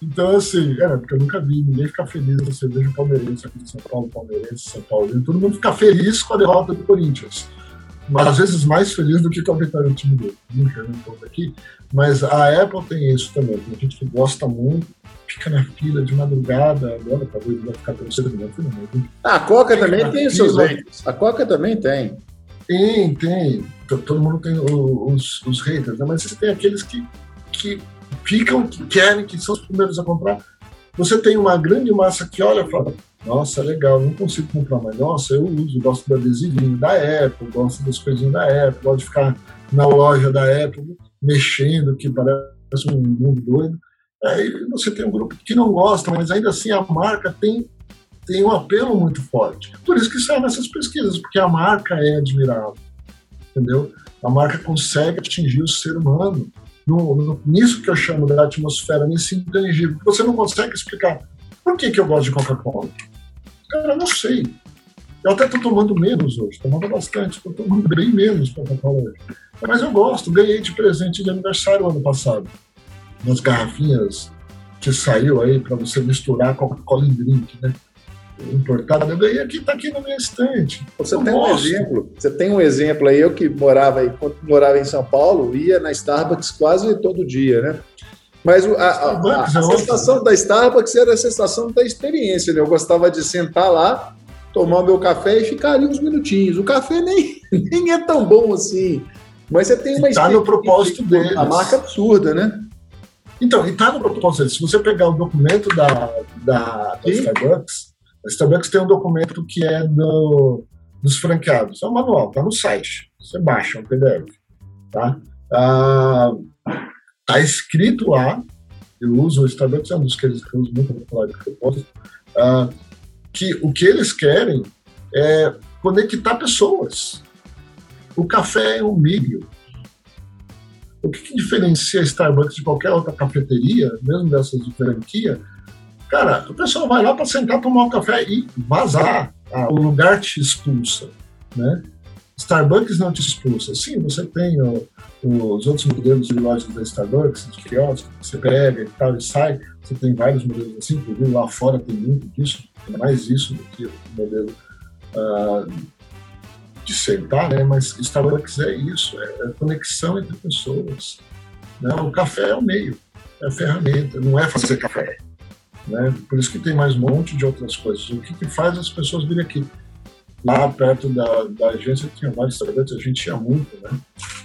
Então, assim, é, porque eu nunca vi ninguém ficar feliz você veja o palmeirense aqui de São Paulo, palmeirense, São Paulo, todo mundo fica feliz com a derrota do Corinthians. Mas às vezes mais feliz do que com a vitória do time dele. Nunca um pouco aqui. Mas a Apple tem isso também. Tem gente que gosta muito, fica na fila de madrugada, agora talvez vai ficar tão cedo fila. Ah, a Coca também tem os seus haters. A Coca também tem. Tem, tem. Todo mundo tem os, os haters, né? mas você tem aqueles que, que ficam, que querem, que são os primeiros a comprar. Você tem uma grande massa que olha e fala: Nossa, legal, não consigo comprar, mas nossa, eu uso, gosto do adesivinho da Apple, gosto das coisinhas da Apple, gosto de ficar na loja da Apple mexendo, que parece um mundo doido. Aí você tem um grupo que não gosta, mas ainda assim a marca tem, tem um apelo muito forte. Por isso que sai nessas pesquisas, porque a marca é admirável, entendeu? A marca consegue atingir o ser humano no, no, nisso que eu chamo da atmosfera, nesse intangível. Você não consegue explicar por que, que eu gosto de Coca-Cola. Cara, eu não sei. Eu até estou tomando menos hoje, tomando bastante, estou tomando bem menos Coca-Cola hoje. Mas eu gosto, ganhei de presente de aniversário ano passado umas garrafinhas que saiu aí para você misturar Coca-Cola em drink, né? Importada, eu ganhei aqui, tá aqui na minha estante. Você eu tem gosto. um exemplo, você tem um exemplo aí, eu que morava aí, quando morava em São Paulo, ia na Starbucks quase todo dia, né? Mas a, a, a, a sensação da Starbucks era a sensação da experiência, né? Eu gostava de sentar lá tomar o meu café e ficar ali uns minutinhos. O café nem, nem é tão bom assim. Mas você tem uma Está no propósito dele. A marca absurda, né? Então, e está no propósito dele. Se você pegar o documento da, da, da Starbucks, a Starbucks tem um documento que é do, dos franqueados. É um manual, está no site. Você baixa um PDF. Tá? Ah, tá escrito lá, eu uso o Starbucks, é um dos que eles que eu uso muito para falar de propósito, ah, que o que eles querem é conectar pessoas. O café é um meio. O que, que diferencia a Starbucks de qualquer outra cafeteria, mesmo dessas de franquia? Cara, o pessoal vai lá para sentar, tomar um café e vazar. Ah, o lugar te expulsa, né? Starbucks não te expulsa. Sim, você tem o, os outros modelos de lojas da Starbucks, de quiosque, você pega e tal e sai. Você tem vários modelos assim, inclusive lá fora tem muito disso, mais isso do que o modelo uh, de sentar, né? Mas Starbucks é isso, é, é conexão entre pessoas. Né? O café é o meio, é a ferramenta, não é fazer café. Né? Por isso que tem mais um monte de outras coisas. O que, que faz as pessoas virem aqui? Lá perto da, da agência tinha vários restaurantes, a gente ia muito, né?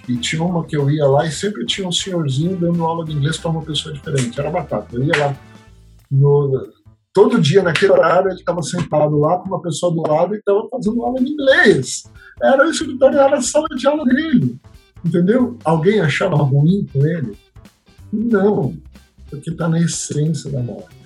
E tinha uma que eu ia lá e sempre tinha um senhorzinho dando aula de inglês para uma pessoa diferente. Era batata. Eu ia lá no, todo dia naquele horário ele estava sentado lá com uma pessoa do lado e estava fazendo aula de inglês. Era o escritório, era a sala de aula dele. Entendeu? Alguém achava ruim com ele? Não, porque está na essência da marca.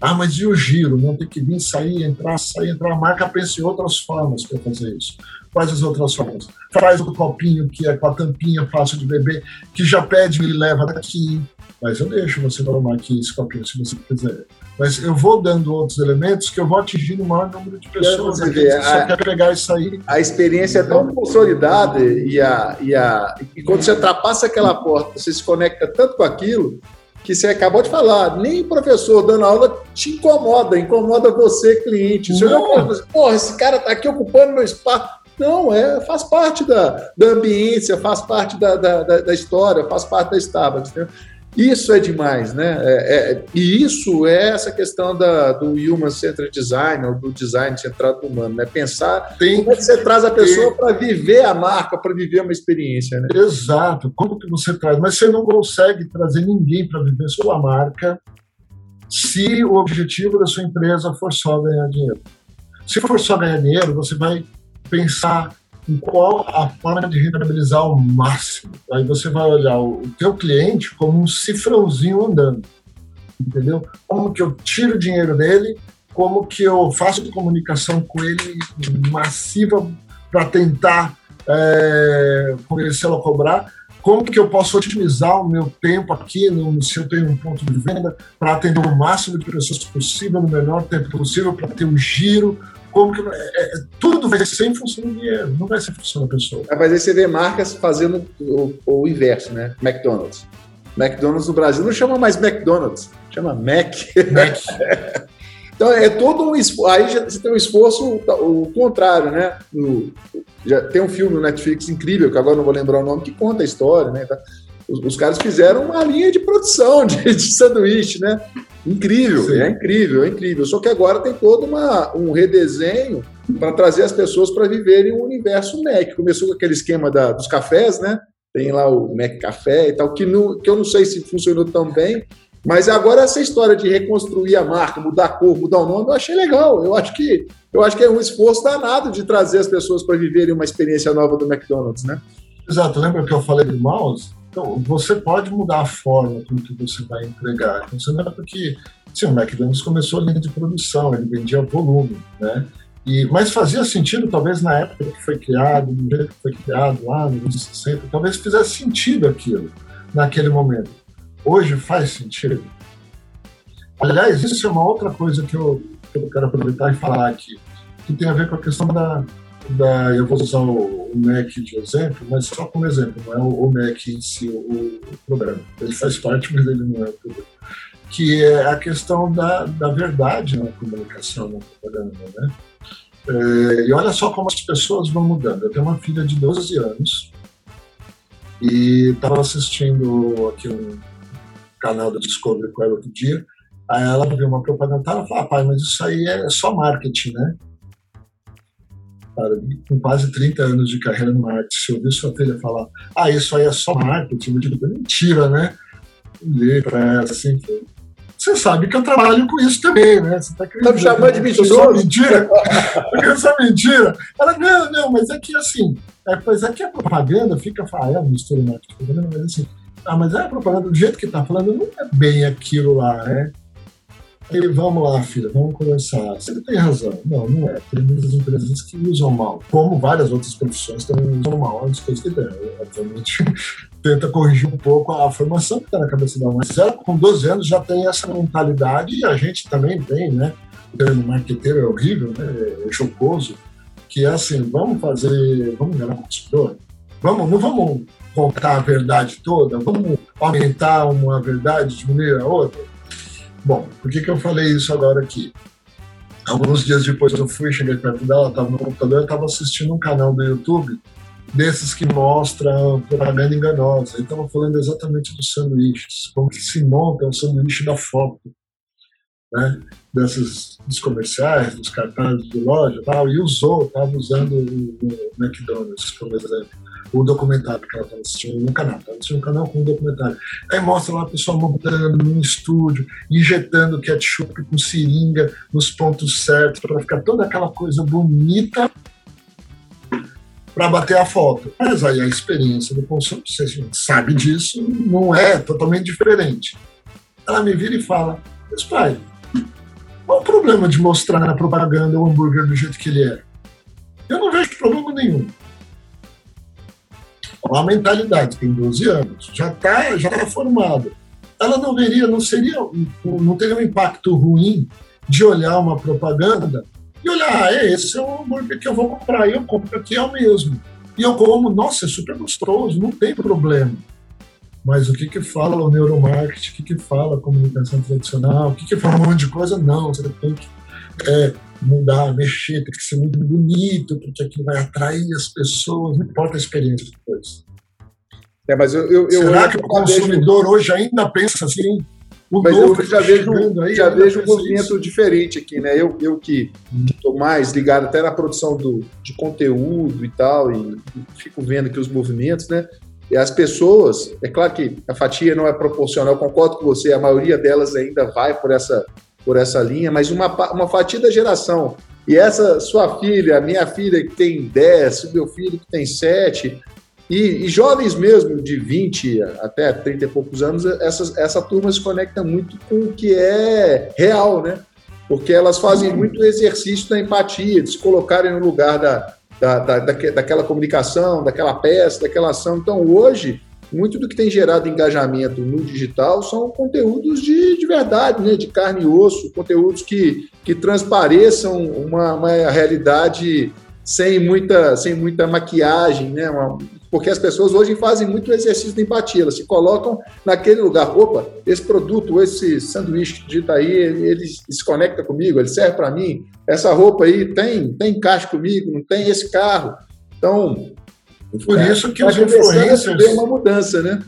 Ah, mas e o giro? Não tem que vir, sair, entrar, sair, entrar. A marca pensa em outras formas para fazer isso. Quais as outras formas? Faz o copinho que é com a tampinha fácil de beber, que já pede e leva daqui. Mas eu deixo você tomar aqui esse copinho se você quiser. Mas eu vou dando outros elementos que eu vou atingir o maior número de pessoas que só quer pegar e sair. A experiência é tão consolidada e, a, e, a, e quando você ultrapassa aquela porta, você se conecta tanto com aquilo que você acabou de falar, nem o professor dando aula te incomoda, incomoda você, cliente. Você não pode dizer, porra, esse cara está aqui ocupando meu espaço. Não, é, faz parte da, da ambiência, faz parte da, da, da história, faz parte da Starbucks. Entendeu? Isso é demais, né? É, é, e isso é essa questão da, do Human Centered Design, ou do design centrado no humano, né? Pensar Tem como é que você traz a pessoa para viver a marca, para viver uma experiência, né? Exato, como que você traz? Mas você não consegue trazer ninguém para viver sua marca se o objetivo da sua empresa for só ganhar dinheiro. Se for só ganhar dinheiro, você vai pensar em qual a forma de rentabilizar ao máximo. Aí você vai olhar o, o teu cliente como um cifrãozinho andando, entendeu? Como que eu tiro o dinheiro dele, como que eu faço comunicação com ele massiva para tentar é, convencê-lo a cobrar, como que eu posso otimizar o meu tempo aqui, no, se eu tenho um ponto de venda, para atender o máximo de pessoas possível no menor tempo possível, para ter um giro, como que é, é, tudo vai ser em função do dinheiro, não vai ser em função da pessoa. Mas aí você vê marcas fazendo o, o inverso, né? McDonald's. McDonald's no Brasil não chama mais McDonald's, chama Mac. Mac. então é todo um esforço. Aí já, você tem um esforço o contrário, né? No, já tem um filme no Netflix incrível, que agora não vou lembrar o nome, que conta a história, né? Os, os caras fizeram uma linha de produção de, de sanduíche, né? Incrível, Sim. é incrível, é incrível. Só que agora tem todo uma, um redesenho para trazer as pessoas para viverem um universo Mac. Começou com aquele esquema da, dos cafés, né? Tem lá o Mac Café e tal, que, não, que eu não sei se funcionou tão bem, mas agora essa história de reconstruir a marca, mudar a cor, mudar o nome, eu achei legal. Eu acho que eu acho que é um esforço danado de trazer as pessoas para viverem uma experiência nova do McDonald's, né? Exato. Lembra que eu falei do mouse? Então, você pode mudar a forma com que você vai entregar. Então, você não é porque o McDonald's começou a linha de produção, ele vendia volume, né? E, mas fazia sentido, talvez, na época que foi criado, no jeito que foi criado lá nos anos 60, talvez fizesse sentido aquilo naquele momento. Hoje faz sentido. Aliás, isso é uma outra coisa que eu, que eu quero aproveitar e falar aqui, que tem a ver com a questão da, da, eu vou usar o, Mac de exemplo, mas só como exemplo, não é o, Mac em si, o, o, programa. Ele faz parte, mas ele não é o programa. Que é a questão da, da verdade na comunicação, na propaganda, né? É, e olha só como as pessoas vão mudando. Eu tenho uma filha de 12 anos e estava assistindo aqui um canal da Discovery com ela outro dia. Aí ela viu uma propaganda, ela falou, ah, pai, mas isso aí é só marketing, né? Cara, com quase 30 anos de carreira no marketing, se eu ouvir sua filha falar, ah, isso aí é só marketing, eu digo, mentira, né? Olhei para ela assim, você sabe que eu trabalho com isso também, né? Você está tá me chamando de mentiroso? mentira? Sou mentira. Ela, não, não, mas é que assim, é, pois é que a propaganda fica, ah, é uma mistura marketing, mas assim, ah, mas é a propaganda do jeito que está falando, não é bem aquilo lá, né? Aí, vamos lá, filha, vamos conversar. Você tem razão. Não, não é. Tem muitas empresas que usam mal, como várias outras profissões também usam mal as coisas que tem. Obviamente, tenta corrigir um pouco a formação que está na cabeça da mãe. Ela, com 12 anos, já tem essa mentalidade e a gente também tem, né? O termo marqueteiro é horrível, né? É chocoso. Que é assim, vamos fazer, vamos enganar o consumidor? Vamos, não vamos contar a verdade toda? Vamos aumentar uma verdade, diminuir a outra? Bom, por que, que eu falei isso agora aqui? Alguns dias depois eu fui, cheguei perto dela, estava no computador, estava assistindo um canal do YouTube desses que mostram propaganda enganosa. Ele estava falando exatamente dos sanduíches, como que se monta o sanduíche da foto, né? Dos comerciais, dos cartazes de loja, tal, e usou, estava usando o McDonald's como exemplo o documentário que ela estava assistindo no canal. Estava assistindo um canal com um documentário. Aí mostra lá a pessoa montando num estúdio, injetando ketchup com seringa nos pontos certos, para ficar toda aquela coisa bonita para bater a foto. Mas aí a experiência do consumidor, você sabe disso, não é totalmente diferente. Ela me vira e fala: Mas pai, qual o problema de mostrar na propaganda o hambúrguer do jeito que ele é? Eu não vejo problema nenhum uma mentalidade, tem 12 anos, já está já tá formada. Ela não veria, não seria, não teria um impacto ruim de olhar uma propaganda e olhar, ah, é, esse é o hambúrguer que eu vou comprar, e eu compro aqui, é o mesmo. E eu como, nossa, é super gostoso, não tem problema. Mas o que que fala o neuromarketing, o que que fala a comunicação tradicional, o que que fala um monte de coisa? Não, você tem que é, mudar, mexer, tem que ser muito bonito, porque aquilo vai atrair as pessoas, não importa a experiência depois. É, mas eu, eu, Será eu, que o consumidor vejo... hoje ainda pensa assim? O mas eu já vejo, aí, já vejo um movimento isso. diferente aqui, né? Eu, eu que estou mais ligado até na produção do, de conteúdo e tal, e, e fico vendo aqui os movimentos, né? E as pessoas, é claro que a fatia não é proporcional, concordo com você, a maioria delas ainda vai por essa por essa linha, mas uma, uma fatia da geração. E essa sua filha, minha filha que tem 10, meu filho que tem 7, e, e, jovens mesmo, de 20 até 30 e poucos anos, essa, essa turma se conecta muito com o que é real, né? Porque elas fazem muito exercício da empatia, de se colocarem no lugar da, da, da, daquela comunicação, daquela peça, daquela ação. Então, hoje, muito do que tem gerado engajamento no digital são conteúdos de, de verdade, né, de carne e osso, conteúdos que, que transpareçam uma, uma realidade sem muita, sem muita maquiagem, né, uma, porque as pessoas hoje fazem muito exercício de empatia, elas se colocam naquele lugar. Opa, esse produto, esse sanduíche está aí, ele, ele, se conecta comigo, ele serve para mim. Essa roupa aí tem, tem encaixe comigo, não tem esse carro. Então, por é, isso que os influencers. Uma mudança, né?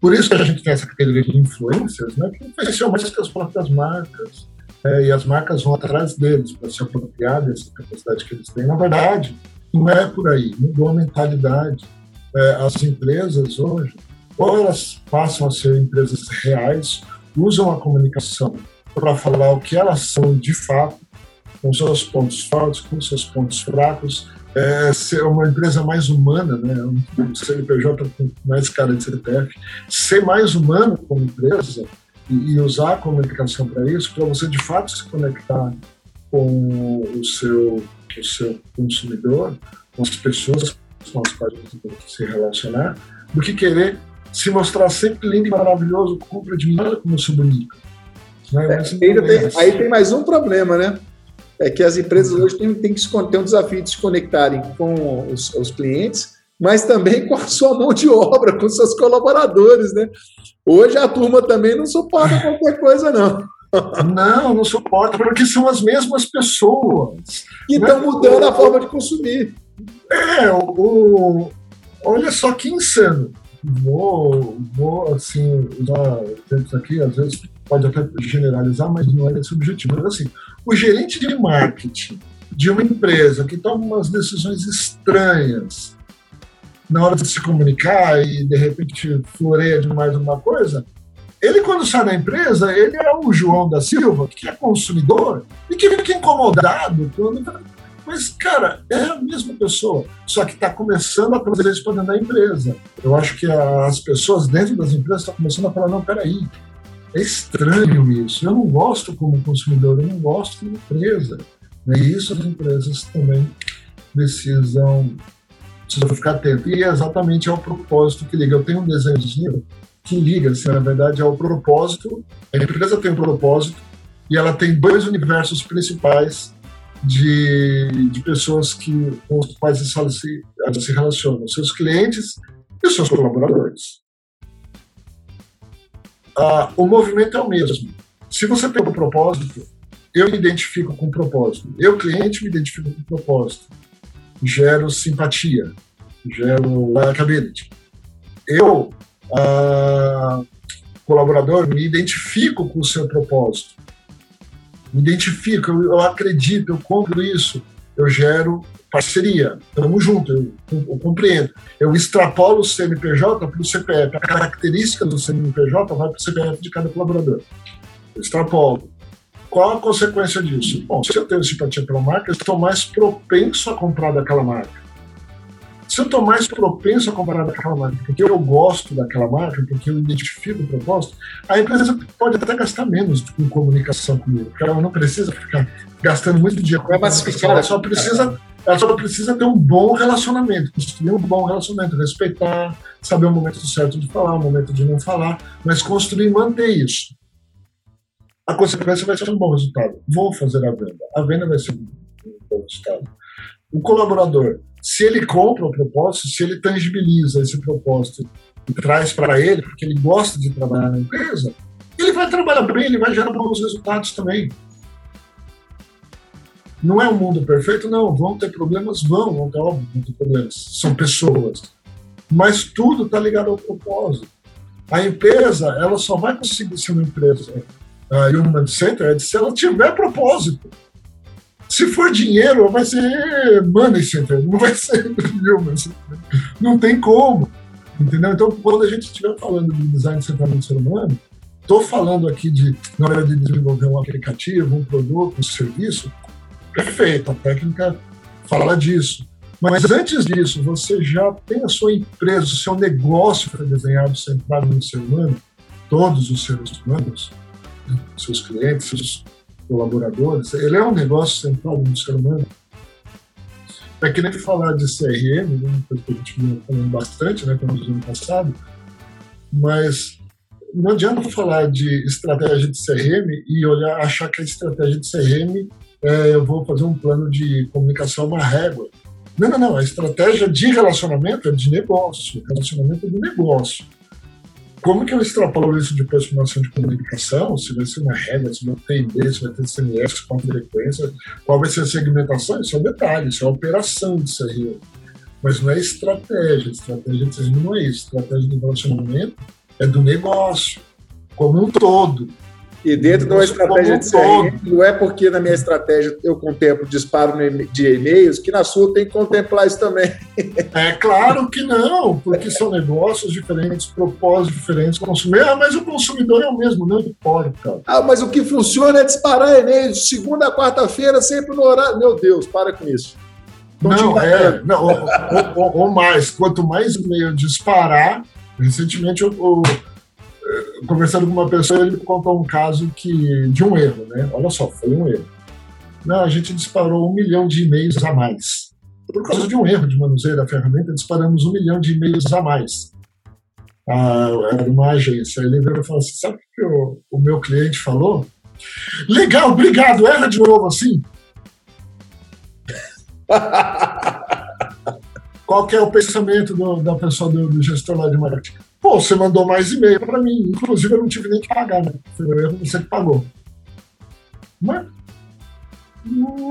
Por isso que a gente tem essa categoria de influencers, né? Que influenciam mais que as próprias marcas. É, e as marcas vão atrás deles para se apropriar dessa capacidade que eles têm. Na verdade, não é por aí. Mudou a mentalidade. É, as empresas hoje, ou elas passam a ser empresas reais, usam a comunicação para falar o que elas são de fato, com seus pontos fortes, com seus pontos fracos, é, ser uma empresa mais humana, né? um CNPJ com mais cara de CPF, ser mais humano como empresa e, e usar a comunicação para isso, para você de fato se conectar com o seu, o seu consumidor, com as pessoas com as quais você tem que se relacionar, do que querer se mostrar sempre lindo e maravilhoso, compra de nada como eu sou bonito. Né? É, ainda tem, aí tem mais um problema, né? É que as empresas hoje têm, têm que ter um desafio de se conectarem com os, os, clientes, mas também com a sua mão de obra, com seus colaboradores, né? Hoje a turma também não suporta qualquer coisa, não. Não, não suporta, porque são as mesmas pessoas. Que estão mudando a forma de consumir. É, o, olha só que insano. Vou, vou assim, usar tempos aqui, às vezes pode até generalizar, mas não é esse objetivo. Mas assim, o gerente de marketing de uma empresa que toma umas decisões estranhas na hora de se comunicar e de repente floreia demais uma coisa, ele, quando sai da empresa, ele é o João da Silva, que é consumidor e que fica incomodado quando. Mas, cara, é a mesma pessoa, só que está começando a trazer isso para dentro da empresa. Eu acho que as pessoas dentro das empresas estão começando a falar: não, peraí, é estranho isso. Eu não gosto como consumidor, eu não gosto como empresa. E isso as empresas também precisam, precisam ficar atentas. E é exatamente ao propósito que liga. Eu tenho um desenhozinho que liga, assim, na verdade, ao propósito. A empresa tem um propósito e ela tem dois universos principais de, de pessoas que, com os quais ela se, ela se relaciona: seus clientes e seus colaboradores. Ah, o movimento é o mesmo. Se você tem um propósito, eu me identifico com o propósito. Eu, cliente, me identifico com o propósito. Gero simpatia, gero likability. Eu, ah, colaborador, me identifico com o seu propósito. Me identifico, eu, eu acredito, eu compro isso, eu gero parceria, estamos juntos, eu, eu, compreendo. Eu extrapolo o CNPJ para o CPF, a característica do CNPJ vai para o CPF de cada colaborador. Eu extrapolo. Qual a consequência disso? Bom, se eu tenho simpatia pela marca, eu estou mais propenso a comprar daquela marca. Se eu estou mais propenso a comprar daquela marca porque eu gosto daquela marca, porque eu identifico o propósito, a empresa pode até gastar menos com comunicação comigo, porque ela não precisa ficar gastando muito dinheiro com comunicação, ela só precisa ela só precisa ter um bom relacionamento, construir um bom relacionamento, respeitar, saber o momento certo de falar, o momento de não falar, mas construir e manter isso a consequência vai ser um bom resultado. Vou fazer a venda. A venda vai ser um bom resultado. O colaborador, se ele compra o propósito, se ele tangibiliza esse propósito e traz para ele, porque ele gosta de trabalhar na empresa, ele vai trabalhar bem, ele vai gerar bons resultados também. Não é um mundo perfeito, não. Vão ter problemas? Vão, vão ter, óbvio, vão ter problemas. São pessoas. Mas tudo está ligado ao propósito. A empresa, ela só vai conseguir ser uma empresa a Human Centered se ela tiver propósito. Se for dinheiro, vai ser Money Center, não vai ser Human Centered. Não tem como. Entendeu? Então, quando a gente estiver falando de design centrado no ser humano, estou falando aqui de, na hora de desenvolver um aplicativo, um produto, um serviço, perfeito, a técnica fala disso. Mas antes disso, você já tem a sua empresa, o seu negócio foi desenhado centrado no ser humano, todos os seres humanos, seus clientes, seus colaboradores, ele é um negócio central do ser humano. É que nem falar de CRM, né, uma coisa que a gente vinha falando bastante, né, no ano passado, mas não adianta falar de estratégia de CRM e olhar, achar que a estratégia de CRM é, eu vou fazer um plano de comunicação uma régua. Não, não, não. A estratégia de relacionamento é de negócio. Relacionamento é de negócio. Como que eu extrapolo isso de aproximação de comunicação? Se vai ser uma regra, se vai ter ID, se vai ter CMS, qual frequência, qual vai ser a segmentação? Isso é um detalhe, isso é a operação de CRM. Mas não é estratégia. Estratégia de não é isso. Estratégia de relacionamento é do negócio, como um todo. E dentro de uma estratégia de CRM, não é porque na minha estratégia eu contemplo disparo de e-mails, que na sua tem que contemplar isso também. É claro que não, porque são negócios diferentes, propósitos diferentes, consumidor. Ah, mas o consumidor é o mesmo, não importa. Ah, mas o que funciona é disparar e-mails de segunda a quarta-feira, sempre no horário. Meu Deus, para com isso. Não, é, não ou, ou, ou, mais, quanto mais e-mail disparar, recentemente eu, eu conversando com uma pessoa, ele me contou um caso que, de um erro, né? Olha só, foi um erro. Não, a gente disparou um milhão de e-mails a mais. Por causa de um erro de manuseio da ferramenta, disparamos um milhão de e-mails a mais. Ah, era uma agência. Ele veio e falou assim: sabe o que o, o meu cliente falou? Legal, obrigado, erra de novo assim. Qual que é o pensamento do, da pessoa do, do gestor lá de marketing? Pô, você mandou mais e-mail para mim. Inclusive, eu não tive nem que pagar, né? Você que pagou. Mas,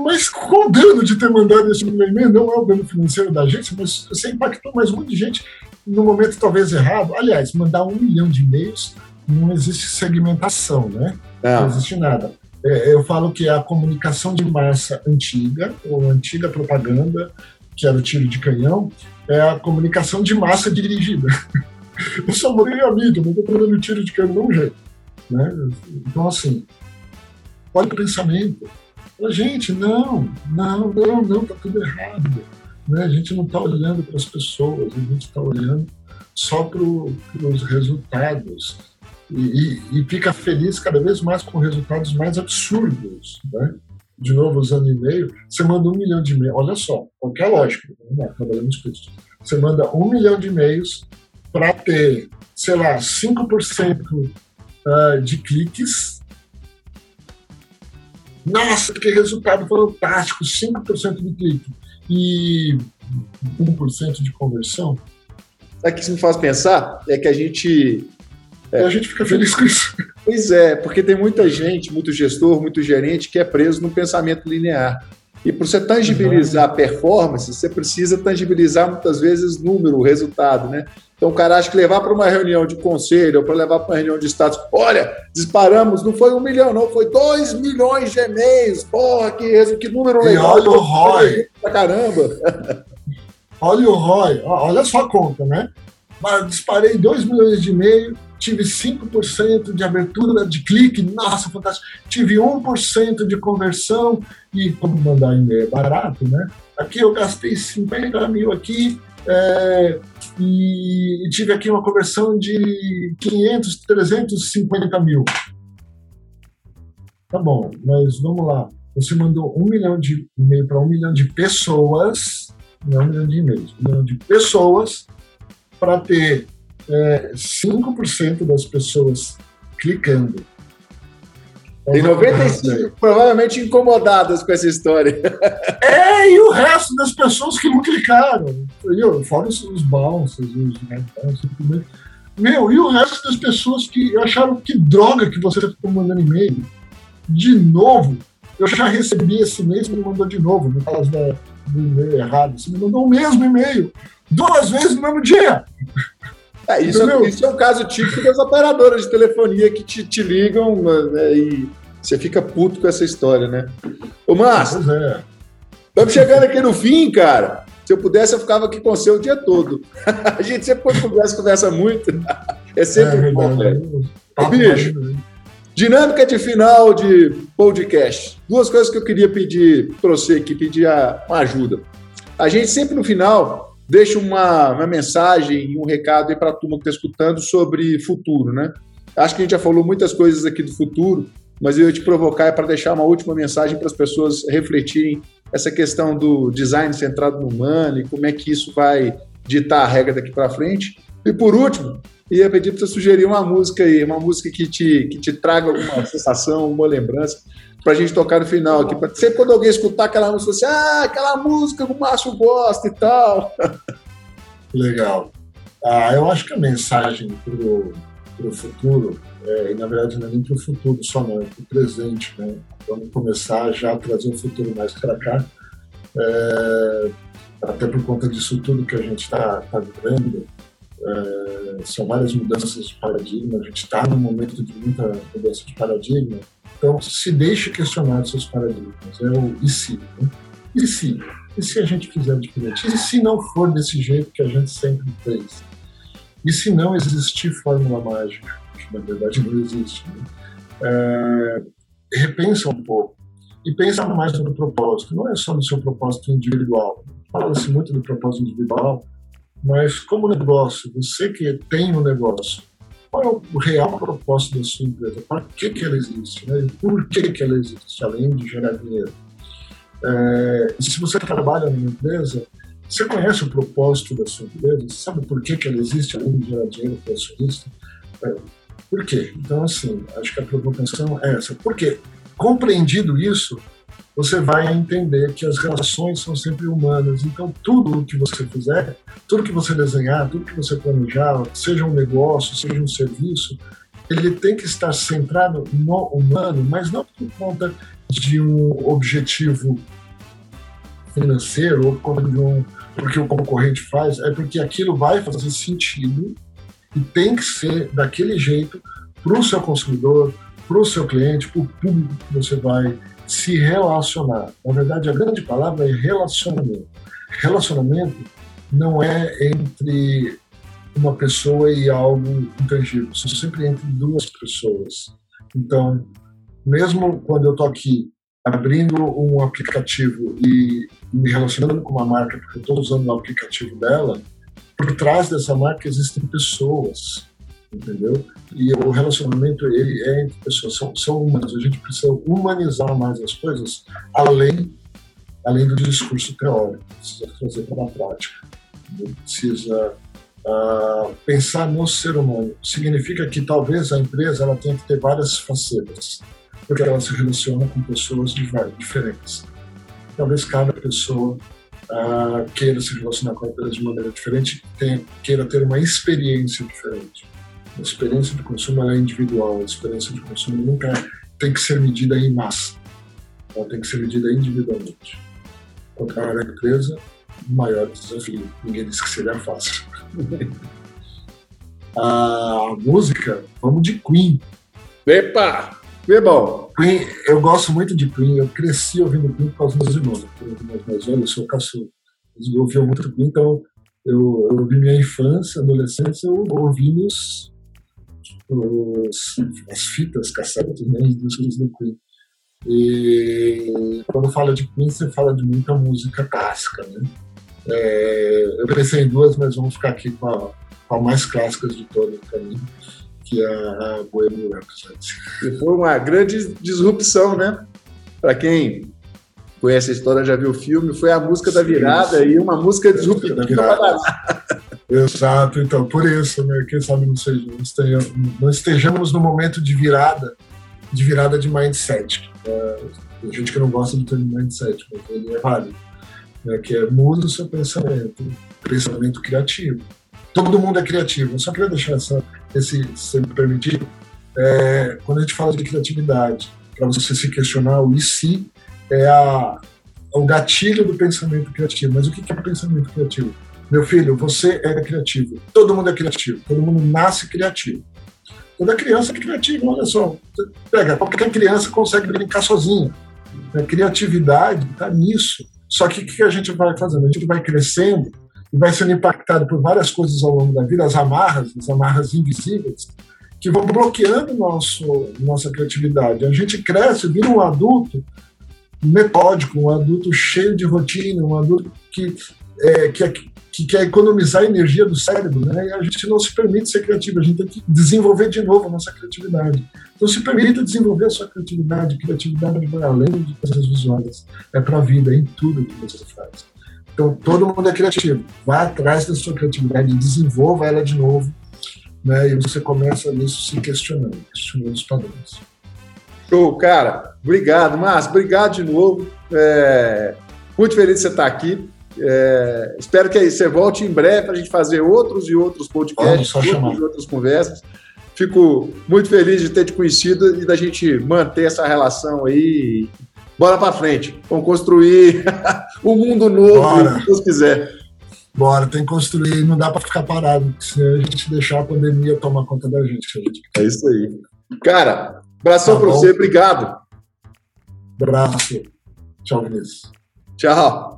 mas qual o dano de ter mandado esse e-mail? Não é o dano financeiro da agência, mas você impactou mais um monte de gente no momento talvez errado. Aliás, mandar um milhão de e-mails não existe segmentação, né? Não, não existe nada. é, eu falo que é a comunicação de massa antiga, ou antiga propaganda, que era o tiro de canhão, é a comunicação de massa dirigida. Eu morei a mídia, mas estou dando tiro de canhão jeito. Né? Então, assim, olha o pensamento. Fala, gente, não, não, não, não, está tudo errado. Né? A gente não está olhando para as pessoas, a gente está olhando só para os resultados. E, e, e, fica feliz cada vez mais com resultados mais absurdos. Né? De novo, usando e-mail, você manda um milhão de e-mails. Olha só, qualquer lógica, né? trabalhamos com isso. Você manda um milhão de e-mails para ter, sei lá, 5% uh, de cliques. Nossa, que resultado fantástico! 5% de clique e 1% de conversão. Sabe o que isso me faz pensar? É que a gente. É, a gente fica feliz com isso. Pois é, porque tem muita gente, muito gestor, muito gerente que é preso no pensamento linear. E para você tangibilizar uhum. performance, você precisa tangibilizar muitas vezes número, resultado, né? Então o cara acha que levar para uma reunião de conselho ou para levar para uma reunião de status, olha, disparamos, não foi um milhão, não, foi dois milhões de e-mails, porra, que, que número legal. E olha o ROI. Pra caramba. olha o ROI, olha a conta, né? Mas disparei 2 milhões de e-mails, tive 5% de abertura de clique, nossa, fantástico. Tive 1% de conversão e como mandar e-mail é barato, né? Aqui eu gastei 50 mil aqui, é, e tive aqui uma conversão de 500, 350 mil. Tá bom, mas vamos lá. Você mandou um milhão de e-mail para um milhão de pessoas, não um milhão de e-mails, um milhão de pessoas para ter é, 5% das pessoas clicando tem 95 provavelmente incomodadas com essa história. É, e o resto das pessoas que não clicaram. Entendeu? Fora os, os bounces, os. Né, meu, e o resto das pessoas que acharam que droga que você ficou mandando e-mail. De novo, eu já recebi esse e-mail, me mandou de novo, no caso da, do e-mail errado. Você me mandou o mesmo e-mail, duas vezes no mesmo dia. É, isso, é, isso, é um caso típico das operadoras de telefonia que te, te ligam né, e você fica puto com essa história, né? Ô, Márcio, é. estamos chegando aqui no fim, cara. Se eu pudesse, eu ficava aqui com você o dia todo. a gente sempre conversa, conversa muito. É sempre é, bom, velho. Bicho, dinâmica de final de podcast. Duas coisas que eu queria pedir para você aqui, pedir uma ajuda. A gente sempre no final deixa uma, uma mensagem e um recado aí para a turma que está escutando sobre futuro, né? Acho que a gente já falou muitas coisas aqui do futuro, mas eu ia te provocar para deixar uma última mensagem para as pessoas refletirem essa questão do design centrado no humano e como é que isso vai ditar a regra daqui para frente. E por último, ia pedir para você sugerir uma música aí, uma música que te, que te traga alguma sensação, uma lembrança para a gente tocar no final aqui. Sempre quando alguém escutar aquela música, assim, ah, aquela música que o Márcio gosta e tal. Legal. Ah, eu acho que a mensagem para o futuro, é, e na verdade não é nem para o futuro só, não, é para o presente. Né? Vamos começar já a trazer o futuro mais para cá. É, até por conta disso tudo que a gente está tá vivendo, é, são várias mudanças de paradigma, a gente está num momento de muita mudança de paradigma, então, se deixe questionar seus paradigmas. É o e se? Né? E se? E se a gente fizer diferente? E se não for desse jeito que a gente sempre fez? E se não existir fórmula mágica? Que na verdade não existe. Né? É, repensa um pouco. E pensa mais no propósito. Não é só no seu propósito individual. Fala-se muito do propósito individual, mas como negócio, você que tem um negócio, qual é o real propósito da sua empresa? Para que, que ela existe? Né? E por que, que ela existe, além de gerar dinheiro? É, se você trabalha numa empresa, você conhece o propósito da sua empresa? Você sabe por que, que ela existe, além de gerar dinheiro para o acionista? É, por quê? Então, assim, acho que a provocação é essa. Por quê? Compreendido isso, você vai entender que as relações são sempre humanas. Então, tudo o que você fizer, tudo que você desenhar, tudo que você planejar, seja um negócio, seja um serviço, ele tem que estar centrado no humano, mas não por conta de um objetivo financeiro ou por conta de um porque o concorrente faz, é porque aquilo vai fazer sentido e tem que ser daquele jeito para o seu consumidor, para o seu cliente, para o público que você vai se relacionar. Na verdade, a grande palavra é relacionamento. Relacionamento não é entre uma pessoa e algo intangível, são sempre entre duas pessoas. Então, mesmo quando eu estou aqui abrindo um aplicativo e me relacionando com uma marca, porque eu estou usando o aplicativo dela, por trás dessa marca existem pessoas, entendeu? E o relacionamento ele é entre pessoas, são, são. A gente precisa humanizar mais as coisas, além além do discurso teórico, precisa trazer para a prática, precisa uh, pensar no ser humano. Significa que talvez a empresa ela tenha que ter várias facetas, porque ela se relaciona com pessoas diferentes. Talvez cada pessoa uh, queira se relacionar com a empresa de maneira diferente, queira ter uma experiência diferente. A experiência de consumo é individual, a experiência de consumo nunca tem que ser medida em massa, ela tem que ser medida individualmente. Quanto maior a empresa, maior desafio. Ninguém disse que seria fácil. a música, vamos de Queen. Epa! Que bom. Queen, eu gosto muito de Queen. Eu cresci ouvindo Queen por causa dos meus irmãos. Meus mais velhos, eu sou caçula. Eles ouviam muito Queen, então eu, eu ouvi minha infância, adolescência, eu ouvi os, os, as fitas, cassetes, né, discos do Queen. E quando fala de Queen, você fala de muita música clássica, né? É, eu pensei em duas, mas vamos ficar aqui com a, com a mais clássica de todas para mim, que é a Bohemian Rhapsody. E foi uma grande disrupção, né? Para quem conhece a história, já viu o filme, foi a música da virada Sim. e uma música disruptiva. Exato, então, por isso, né, quem sabe não, seja, não estejamos no momento de virada, de virada de mindset. É, tem gente que não gosta do termo mindset, mas ele é válido né, que é muda o seu pensamento, pensamento criativo. Todo mundo é criativo. Eu só queria deixar essa, esse, se me permitir, é, quando a gente fala de criatividade, para você se questionar, o e se é a, o gatilho do pensamento criativo. Mas o que é pensamento criativo? Meu filho, você é criativo. Todo mundo é criativo. Todo mundo nasce criativo. Toda criança é criativa, olha só. Pega, qualquer criança consegue brincar sozinha. A criatividade está nisso. Só que o que a gente vai fazendo? A gente vai crescendo e vai sendo impactado por várias coisas ao longo da vida, as amarras, as amarras invisíveis, que vão bloqueando nosso, nossa criatividade. A gente cresce, vira um adulto metódico, um adulto cheio de rotina, um adulto que, é, que, é, que quer economizar a energia do cérebro, né? E a gente não se permite ser criativo, a gente tem que desenvolver de novo a nossa criatividade. Então, se permita desenvolver a sua criatividade. Criatividade vai além de coisas visuais. É para a vida, é em tudo que você faz. Então, todo mundo é criativo. Vá atrás da sua criatividade, desenvolva ela de novo. Né? E você começa nisso se questionando, questionando os padrões. Show, cara. Obrigado, Márcio. Obrigado de novo. É... Muito feliz de você estar aqui. É... Espero que você volte em breve para a gente fazer outros e outros podcasts, outras e outras conversas. Fico muito feliz de ter te conhecido e da gente manter essa relação aí. Bora para frente. Vamos construir um mundo novo, Bora. se Deus quiser. Bora, tem que construir, não dá para ficar parado, se a gente deixar a pandemia tomar conta da gente. gente... É isso aí. Cara, abração tá para você, obrigado. Abraço. Tchau, Vinícius. Tchau.